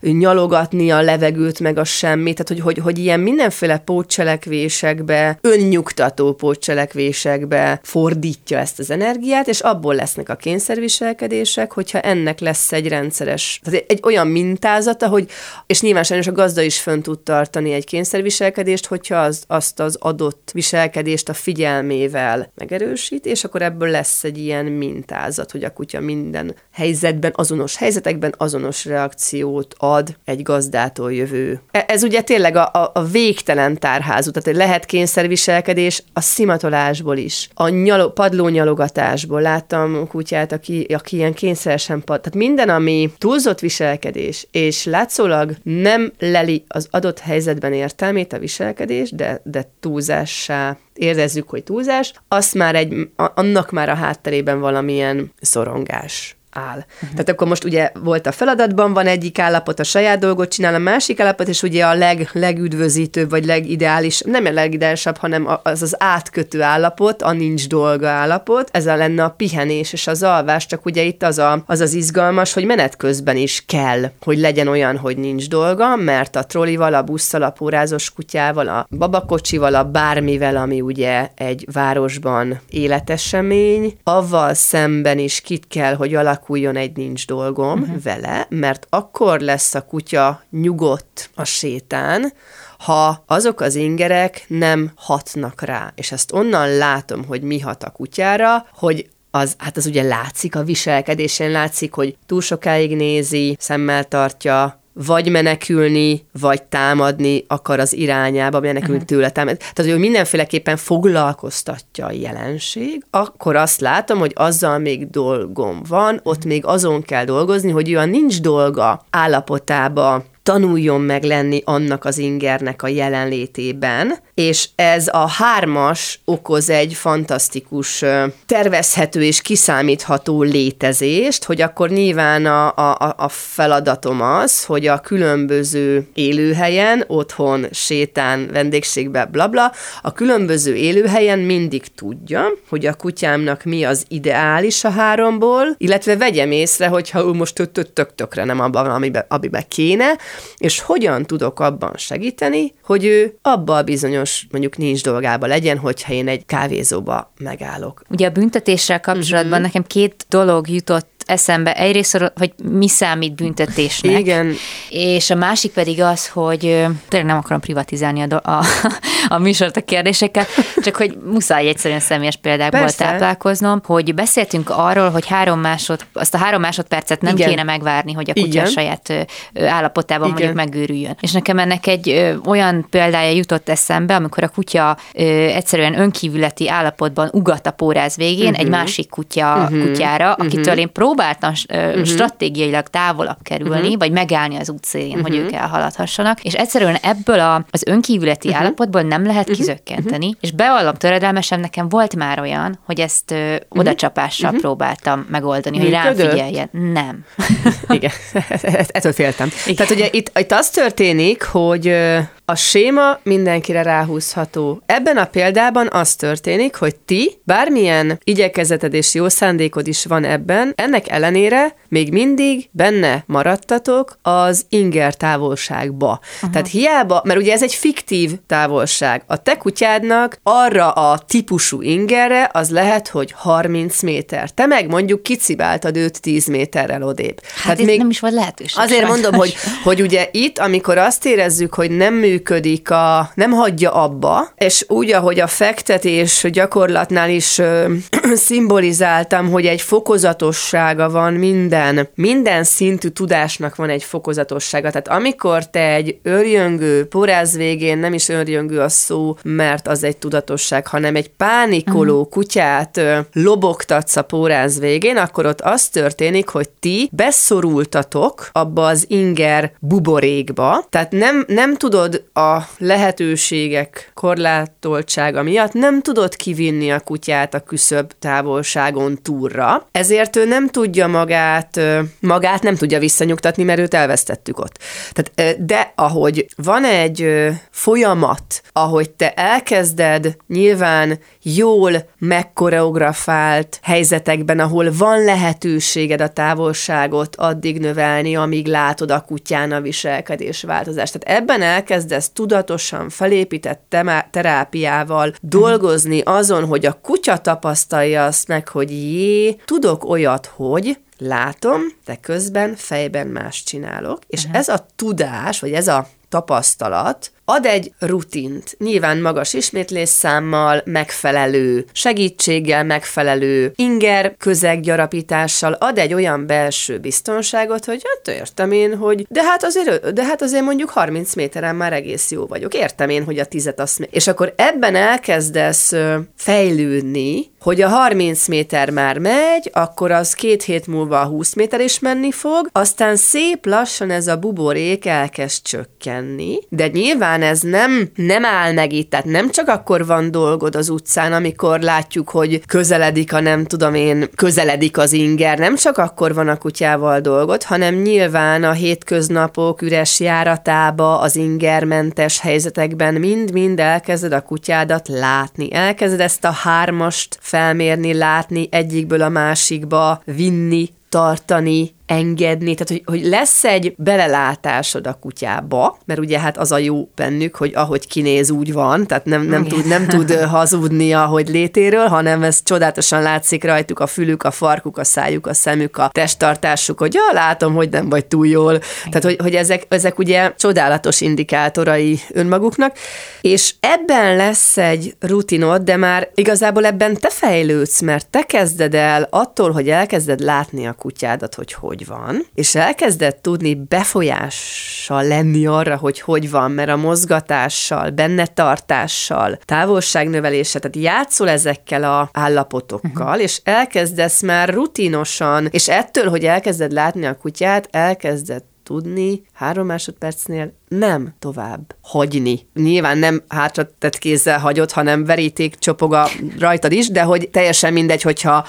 nyalogatni a levegőt, meg a semmit, tehát hogy, hogy, hogy ilyen mindenféle pótcselekvésekbe, önnyugtató pótcselekvésekbe fordítja ezt az energiát, és abból lesznek a kényszerviselkedések, hogyha ennek lesz egy rendszeres, tehát egy olyan mintázata, hogy, és nyilván sajnos a gazda is fönn tud tartani egy kényszerviselkedést, hogyha az, azt az adott viselkedést a figyelmével megerősít, és akkor ebből lesz egy ilyen mintázat, hogy a kutya minden helyzetben, azonos helyzetekben azonos reakciót ad egy gazdától jövő. E, ez ugye tényleg a, a, a végtelen tárházú, tehát lehet kényszerviselkedés a szimatolásból is, a nyalo, padlónyalogatásból. Láttam kutyát, aki, aki ilyen kényszeresen pad, tehát minden, ami túlzott viselkedés, és látszólag nem leli az adott helyzetben értelmét a viselkedés, de, de túlzássá érezzük, hogy túlzás, azt már egy, annak már a hátterében valamilyen szorongás áll. Uh-huh. Tehát akkor most ugye volt a feladatban, van egyik állapot, a saját dolgot csinál, a másik állapot, és ugye a leg, legüdvözítőbb, vagy legideális, nem a legideálisabb, hanem az az átkötő állapot, a nincs dolga állapot, ez a lenne a pihenés és az alvás, csak ugye itt az, a, az az izgalmas, hogy menet közben is kell, hogy legyen olyan, hogy nincs dolga, mert a trollival, a busszal, a pórázos kutyával, a babakocsival, a bármivel, ami ugye egy városban életesemény, avval szemben is kit kell, hogy alakul alakuljon egy nincs dolgom uh-huh. vele, mert akkor lesz a kutya nyugodt a sétán, ha azok az ingerek nem hatnak rá. És ezt onnan látom, hogy mi hat a kutyára, hogy az, hát az ugye látszik a viselkedésén, látszik, hogy túl sokáig nézi, szemmel tartja, vagy menekülni, vagy támadni akar az irányába, menekülni uh-huh. tőle támad. Tehát, hogy mindenféleképpen foglalkoztatja a jelenség, akkor azt látom, hogy azzal még dolgom van, ott még azon kell dolgozni, hogy olyan nincs dolga állapotába tanuljon meg lenni annak az ingernek a jelenlétében, és ez a hármas okoz egy fantasztikus tervezhető és kiszámítható létezést, hogy akkor nyilván a, a, a feladatom az, hogy a különböző élőhelyen, otthon, sétán, vendégségben, blabla, a különböző élőhelyen mindig tudja, hogy a kutyámnak mi az ideális a háromból, illetve vegyem észre, hogyha ő most tök tökre nem abban, amiben, amiben kéne, és hogyan tudok abban segíteni, hogy ő abba a bizonyos, mondjuk nincs dolgába legyen, hogyha én egy kávézóba megállok. Ugye a büntetéssel kapcsolatban uh-huh. nekem két dolog jutott eszembe egyrészt, hogy mi számít büntetésnek. Igen. És a másik pedig az, hogy tényleg nem akarom privatizálni a, a, a műsort a kérdésekkel, csak hogy muszáj egyszerűen személyes példákból Persze. táplálkoznom, hogy beszéltünk arról, hogy három másod, azt a három másodpercet nem Igen. kéne megvárni, hogy a kutya Igen. saját állapotában Igen. mondjuk megőrüljön. És nekem ennek egy olyan példája jutott eszembe, amikor a kutya egyszerűen önkívületi állapotban ugat a póráz végén uh-huh. egy másik kutya uh-huh. kutyára, akitől uh-huh. én prób próbáltam uh-huh. stratégiailag távolabb kerülni, uh-huh. vagy megállni az útszélén, uh-huh. hogy ők elhaladhassanak, és egyszerűen ebből a, az önkívületi uh-huh. állapotból nem lehet uh-huh. kizökkenteni, uh-huh. és bevallom töredelmesen, nekem volt már olyan, hogy ezt uh, odacsapással uh-huh. próbáltam megoldani, hogy rám figyeljen. Nem. Igen, ettől féltem. Igen. Tehát ugye itt, itt az történik, hogy a séma mindenkire ráhúzható. Ebben a példában az történik, hogy ti, bármilyen igyekezeted és jó szándékod is van ebben, ennek ellenére még mindig benne maradtatok az inger távolságba. Uh-huh. Tehát hiába, mert ugye ez egy fiktív távolság. A te kutyádnak arra a típusú ingerre az lehet, hogy 30 méter. Te meg mondjuk kicibáltad őt 10 méterrel odébb. Hát Tehát még nem is volt lehetőség. Azért sajnos. mondom, hogy, hogy ugye itt, amikor azt érezzük, hogy nem működik a, nem hagyja abba, és úgy, ahogy a fektetés gyakorlatnál is ö, *clears throat* szimbolizáltam, hogy egy fokozatossága van minden minden, szintű tudásnak van egy fokozatossága. Tehát amikor te egy örjöngő, poráz végén nem is örjöngő a szó, mert az egy tudatosság, hanem egy pánikoló uh-huh. kutyát ö, lobogtatsz a poráz végén, akkor ott az történik, hogy ti beszorultatok abba az inger buborékba, tehát nem, nem tudod a lehetőségek korlátoltsága miatt, nem tudod kivinni a kutyát a küszöbb távolságon túlra, ezért ő nem tudja magát, magát nem tudja visszanyugtatni, mert őt elvesztettük ott. Tehát, de ahogy van egy folyamat, ahogy te elkezded nyilván jól megkoreografált helyzetekben, ahol van lehetőséged a távolságot addig növelni, amíg látod a kutyán a viselkedés változást. Tehát ebben elkezdesz tudatosan felépített terápiával dolgozni azon, hogy a kutya tapasztalja azt meg, hogy jé, tudok olyat, hogy látom, de közben fejben más csinálok, és uh-huh. ez a tudás, vagy ez a tapasztalat ad egy rutint, nyilván magas ismétlésszámmal, megfelelő segítséggel, megfelelő inger közeggyarapítással ad egy olyan belső biztonságot, hogy hát értem én, hogy de hát azért, de hát azért mondjuk 30 méteren már egész jó vagyok. Értem én, hogy a tizet azt... És akkor ebben elkezdesz fejlődni, hogy a 30 méter már megy, akkor az két hét múlva a 20 méter is menni fog, aztán szép lassan ez a buborék elkezd csökkenni, de nyilván ez nem, nem áll meg itt, tehát nem csak akkor van dolgod az utcán, amikor látjuk, hogy közeledik a nem tudom én, közeledik az inger, nem csak akkor van a kutyával dolgod, hanem nyilván a hétköznapok üres járatába, az ingermentes helyzetekben mind-mind elkezded a kutyádat látni, elkezded ezt a hármast felmérni, látni, egyikből a másikba vinni, tartani, engedni, tehát hogy, hogy lesz egy belelátásod a kutyába, mert ugye hát az a jó bennük, hogy ahogy kinéz, úgy van, tehát nem, nem, tud, nem tud hazudni, ahogy létéről, hanem ez csodálatosan látszik rajtuk a fülük, a farkuk, a szájuk, a szemük, a testtartásuk, hogy ja, látom, hogy nem vagy túl jól. Tehát, hogy, hogy ezek, ezek ugye csodálatos indikátorai önmaguknak, és ebben lesz egy rutinod, de már igazából ebben te fejlődsz, mert te kezded el attól, hogy elkezded látni a kutyádat, hogy hogy hogy van, és elkezded tudni befolyással lenni arra, hogy hogy van, mert a mozgatással, benne tartással, távolságnövelése, tehát játszol ezekkel a állapotokkal, uh-huh. és elkezdesz már rutinosan, és ettől, hogy elkezded látni a kutyát, elkezded tudni három másodpercnél nem tovább hagyni. Nyilván nem hátra tett kézzel hagyod, hanem veríték csopog a rajtad is, de hogy teljesen mindegy, hogyha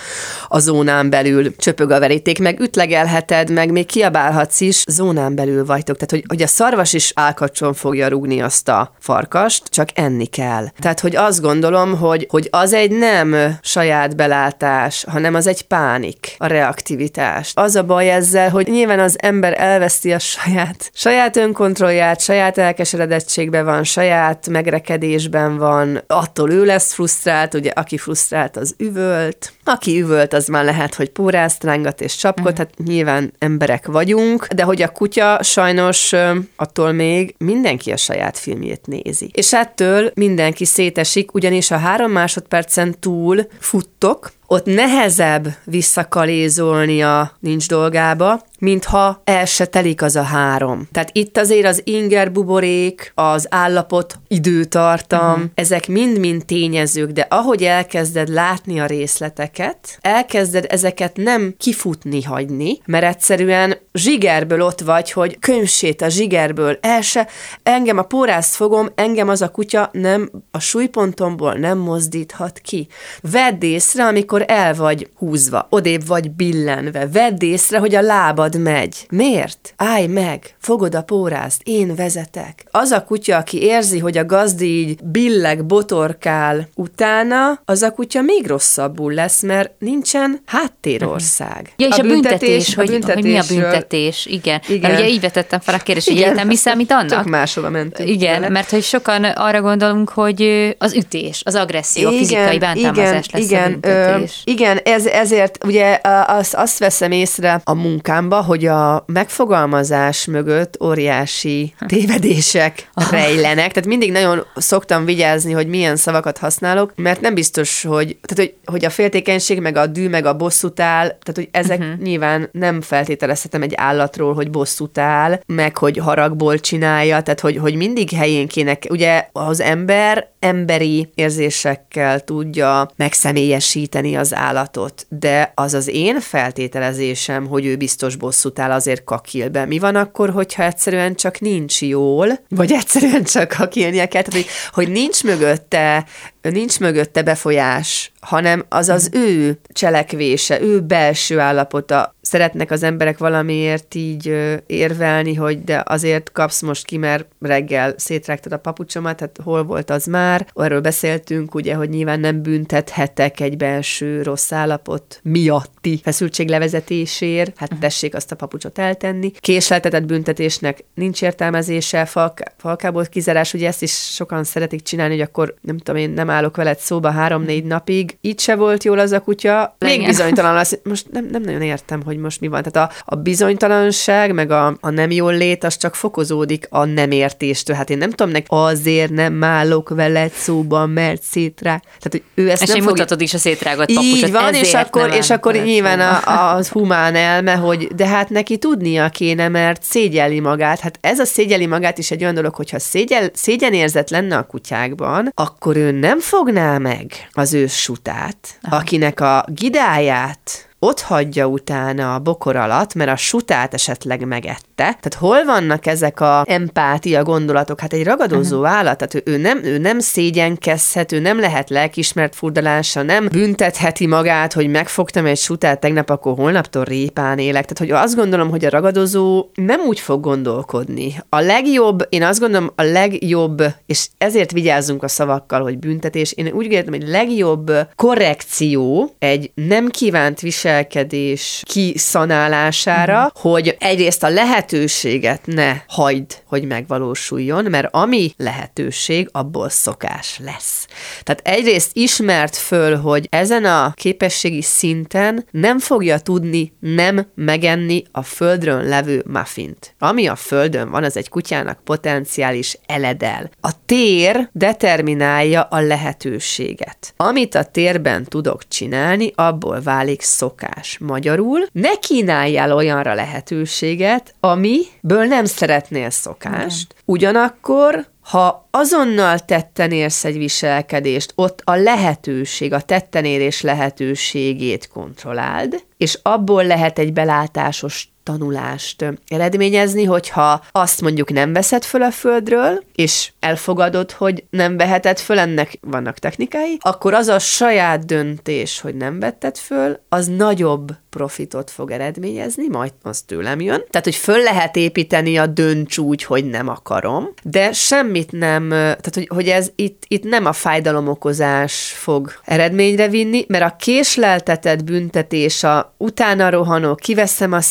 a zónán belül csöpög a veríték, meg ütlegelheted, meg még kiabálhatsz is, zónán belül vagytok. Tehát, hogy, hogy a szarvas is álkacson fogja rúgni azt a farkast, csak enni kell. Tehát, hogy azt gondolom, hogy, hogy az egy nem saját belátás, hanem az egy pánik, a reaktivitás. Az a baj ezzel, hogy nyilván az ember elveszti a saját, saját önkontrollját, saját, saját elkeseredettségben van, saját megrekedésben van, attól ő lesz frusztrált, ugye aki frusztrált, az üvölt, aki üvölt, az már lehet, hogy pórázt rángat és csapkot, mm. hát nyilván emberek vagyunk, de hogy a kutya sajnos attól még mindenki a saját filmjét nézi. És ettől mindenki szétesik, ugyanis a három másodpercen túl futtok, ott nehezebb visszakalézolni a nincs dolgába, mintha el se telik az a három. Tehát itt azért az inger buborék, az állapot, időtartam, uh-huh. ezek mind-mind tényezők, de ahogy elkezded látni a részleteket, elkezded ezeket nem kifutni hagyni, mert egyszerűen zsigerből ott vagy, hogy könyvsét a zsigerből, el se, engem a pórázt fogom, engem az a kutya nem, a súlypontomból nem mozdíthat ki. Vedd észre, amikor el vagy húzva, odébb vagy billenve, vedd észre, hogy a lábad megy. Miért? Állj meg, fogod a pórázt, én vezetek. Az a kutya, aki érzi, hogy a gazdi így billeg, botorkál utána, az a kutya még rosszabbul lesz, mert nincsen háttérország. Ja, és a, a büntetés, büntetés, hogy, a büntetés, hogy mi a büntetés, igen. igen. Mert ugye így vetettem fel a kérdést, hogy egyetem mi számít annak? Tök máshova mentünk. Igen, vele. mert hogy sokan arra gondolunk, hogy az ütés, az agresszió, igen, a fizikai bántalmazás igen, lesz igen, a büntetés. Ö, igen, ez, ezért ugye azt, azt veszem észre a munkámba, hogy a megfogalmazás mögött óriási tévedések rejlenek. Tehát mindig nagyon szoktam vigyázni, hogy milyen szavakat használok, mert nem biztos, hogy, tehát, hogy, hogy a féltékenység, meg a dű, meg a bosszút áll, tehát hogy ezek uh-huh. nyilván nem feltételezhetem egy állatról, hogy bosszút áll, meg hogy haragból csinálja, tehát hogy, hogy mindig helyén kéne, ugye az ember emberi érzésekkel tudja megszemélyesíteni az állatot, de az az én feltételezésem, hogy ő biztos bosszút áll, azért kakil be. Mi van akkor, hogyha egyszerűen csak nincs jól, vagy egyszerűen csak kakilnia kell, tehát, hogy, hogy nincs mögötte nincs mögötte befolyás, hanem az az ő cselekvése, ő belső állapota. Szeretnek az emberek valamiért így érvelni, hogy de azért kapsz most ki, mert reggel szétrágtad a papucsomat, tehát hol volt az már. Arról beszéltünk, ugye, hogy nyilván nem büntethetek egy belső rossz állapot miatti feszültség levezetésért, hát mhm. tessék azt a papucsot eltenni. Késleltetett büntetésnek nincs értelmezése, falk, falkából kizárás, ugye ezt is sokan szeretik csinálni, hogy akkor nem tudom én, nem állok veled szóba három-négy napig, így se volt jól az a kutya, még bizonytalan *laughs* lesz. Most nem, nem nagyon értem, hogy most mi van. Tehát a, a bizonytalanság, meg a, a nem jól lét, az csak fokozódik a nem értéstől. Hát én nem tudom nek, azért nem állok veled szóba, mert szétrá. Tehát, hogy ő ezt és nem fog... mutatod is a szétrágott papucsot. Így van, és akkor, és akkor nyilván a, az humán elme, hogy de hát neki tudnia kéne, mert szégyeli magát. Hát ez a szégyeli magát is egy olyan dolog, hogyha szégyel, szégyenérzet lenne a kutyákban, akkor ő nem fogná meg az ős sutát, Aha. akinek a gidáját ott hagyja utána a bokor alatt, mert a sutát esetleg megette. Tehát hol vannak ezek a empátia gondolatok? Hát egy ragadozó uh-huh. állat, tehát ő, ő, nem, ő nem szégyenkezhet, ő nem lehet lelkismert furdalása, nem büntetheti magát, hogy megfogtam egy sutát tegnap, akkor holnaptól répán élek. Tehát, hogy azt gondolom, hogy a ragadozó nem úgy fog gondolkodni. A legjobb, én azt gondolom, a legjobb, és ezért vigyázzunk a szavakkal, hogy büntetés, én úgy gondolom, hogy legjobb korrekció egy nem kívánt visel viselkedés kiszanálására, mm. hogy egyrészt a lehetőséget ne hagyd, hogy megvalósuljon, mert ami lehetőség, abból szokás lesz. Tehát egyrészt ismert föl, hogy ezen a képességi szinten nem fogja tudni nem megenni a földrön levő muffint. Ami a földön van, az egy kutyának potenciális eledel. A tér determinálja a lehetőséget. Amit a térben tudok csinálni, abból válik szok szokás. Magyarul ne kínáljál olyanra lehetőséget, amiből nem szeretnél szokást, ugyanakkor ha azonnal tetten érsz egy viselkedést, ott a lehetőség, a tettenérés lehetőségét kontrolláld, és abból lehet egy belátásos tanulást eredményezni, hogyha azt mondjuk nem veszed föl a földről, és elfogadod, hogy nem veheted föl, ennek vannak technikái, akkor az a saját döntés, hogy nem vetted föl, az nagyobb profitot fog eredményezni, majd az tőlem jön. Tehát, hogy föl lehet építeni a dönts úgy, hogy nem akarom, de semmit nem, tehát, hogy, hogy ez itt, itt nem a fájdalomokozás fog eredményre vinni, mert a késleltetett büntetés, a utána rohanok, kiveszem a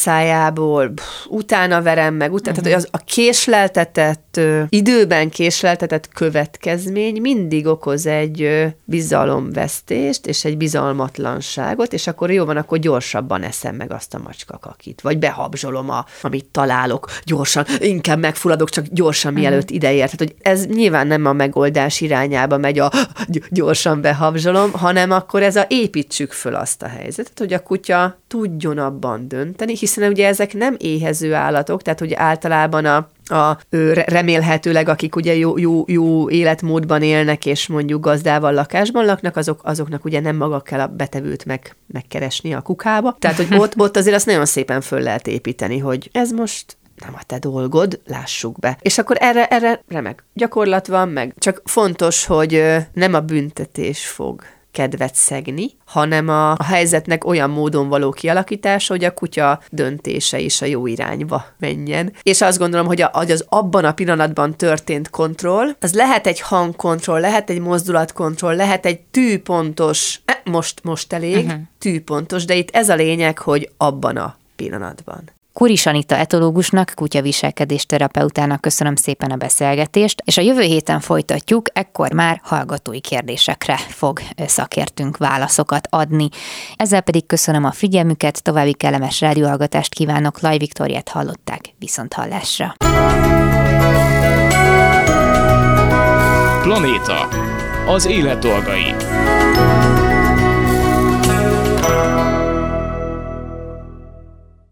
szájából, pff, utána verem meg, utána, uh-huh. tehát, hogy az a késleltetett, időben késleltetett következmény mindig okoz egy bizalomvesztést és egy bizalmatlanságot, és akkor jó van, akkor gyorsabb gyorsabban eszem meg azt a macska kakit, vagy behabzsolom, a, amit találok, gyorsan, inkább megfulladok, csak gyorsan, mhm. mielőtt ideért. Tehát, hogy ez nyilván nem a megoldás irányába megy a gyorsan behabzsolom, hanem akkor ez a építsük föl azt a helyzetet, hogy a kutya tudjon abban dönteni, hiszen ugye ezek nem éhező állatok, tehát hogy általában a a, remélhetőleg, akik ugye jó, jó, jó életmódban élnek, és mondjuk gazdával lakásban laknak, azok, azoknak ugye nem maga kell a betevőt meg, megkeresni a kukába. Tehát, hogy ott, ott azért azt nagyon szépen föl lehet építeni, hogy ez most nem a te dolgod, lássuk be. És akkor erre, erre remek gyakorlat van, meg csak fontos, hogy nem a büntetés fog kedvet szegni, hanem a, a helyzetnek olyan módon való kialakítása, hogy a kutya döntése is a jó irányba menjen. És azt gondolom, hogy, a, hogy az abban a pillanatban történt kontroll, az lehet egy hangkontroll, lehet egy mozdulatkontroll, lehet egy tűpontos, eh, most, most elég, uh-huh. tűpontos, de itt ez a lényeg, hogy abban a pillanatban. Kuris Anita etológusnak, kutyaviselkedés terapeutának köszönöm szépen a beszélgetést, és a jövő héten folytatjuk, ekkor már hallgatói kérdésekre fog szakértünk válaszokat adni. Ezzel pedig köszönöm a figyelmüket, további kellemes rádióhallgatást kívánok, Laj Viktoriát hallották, viszont hallásra. Planéta. Az élet dolgai.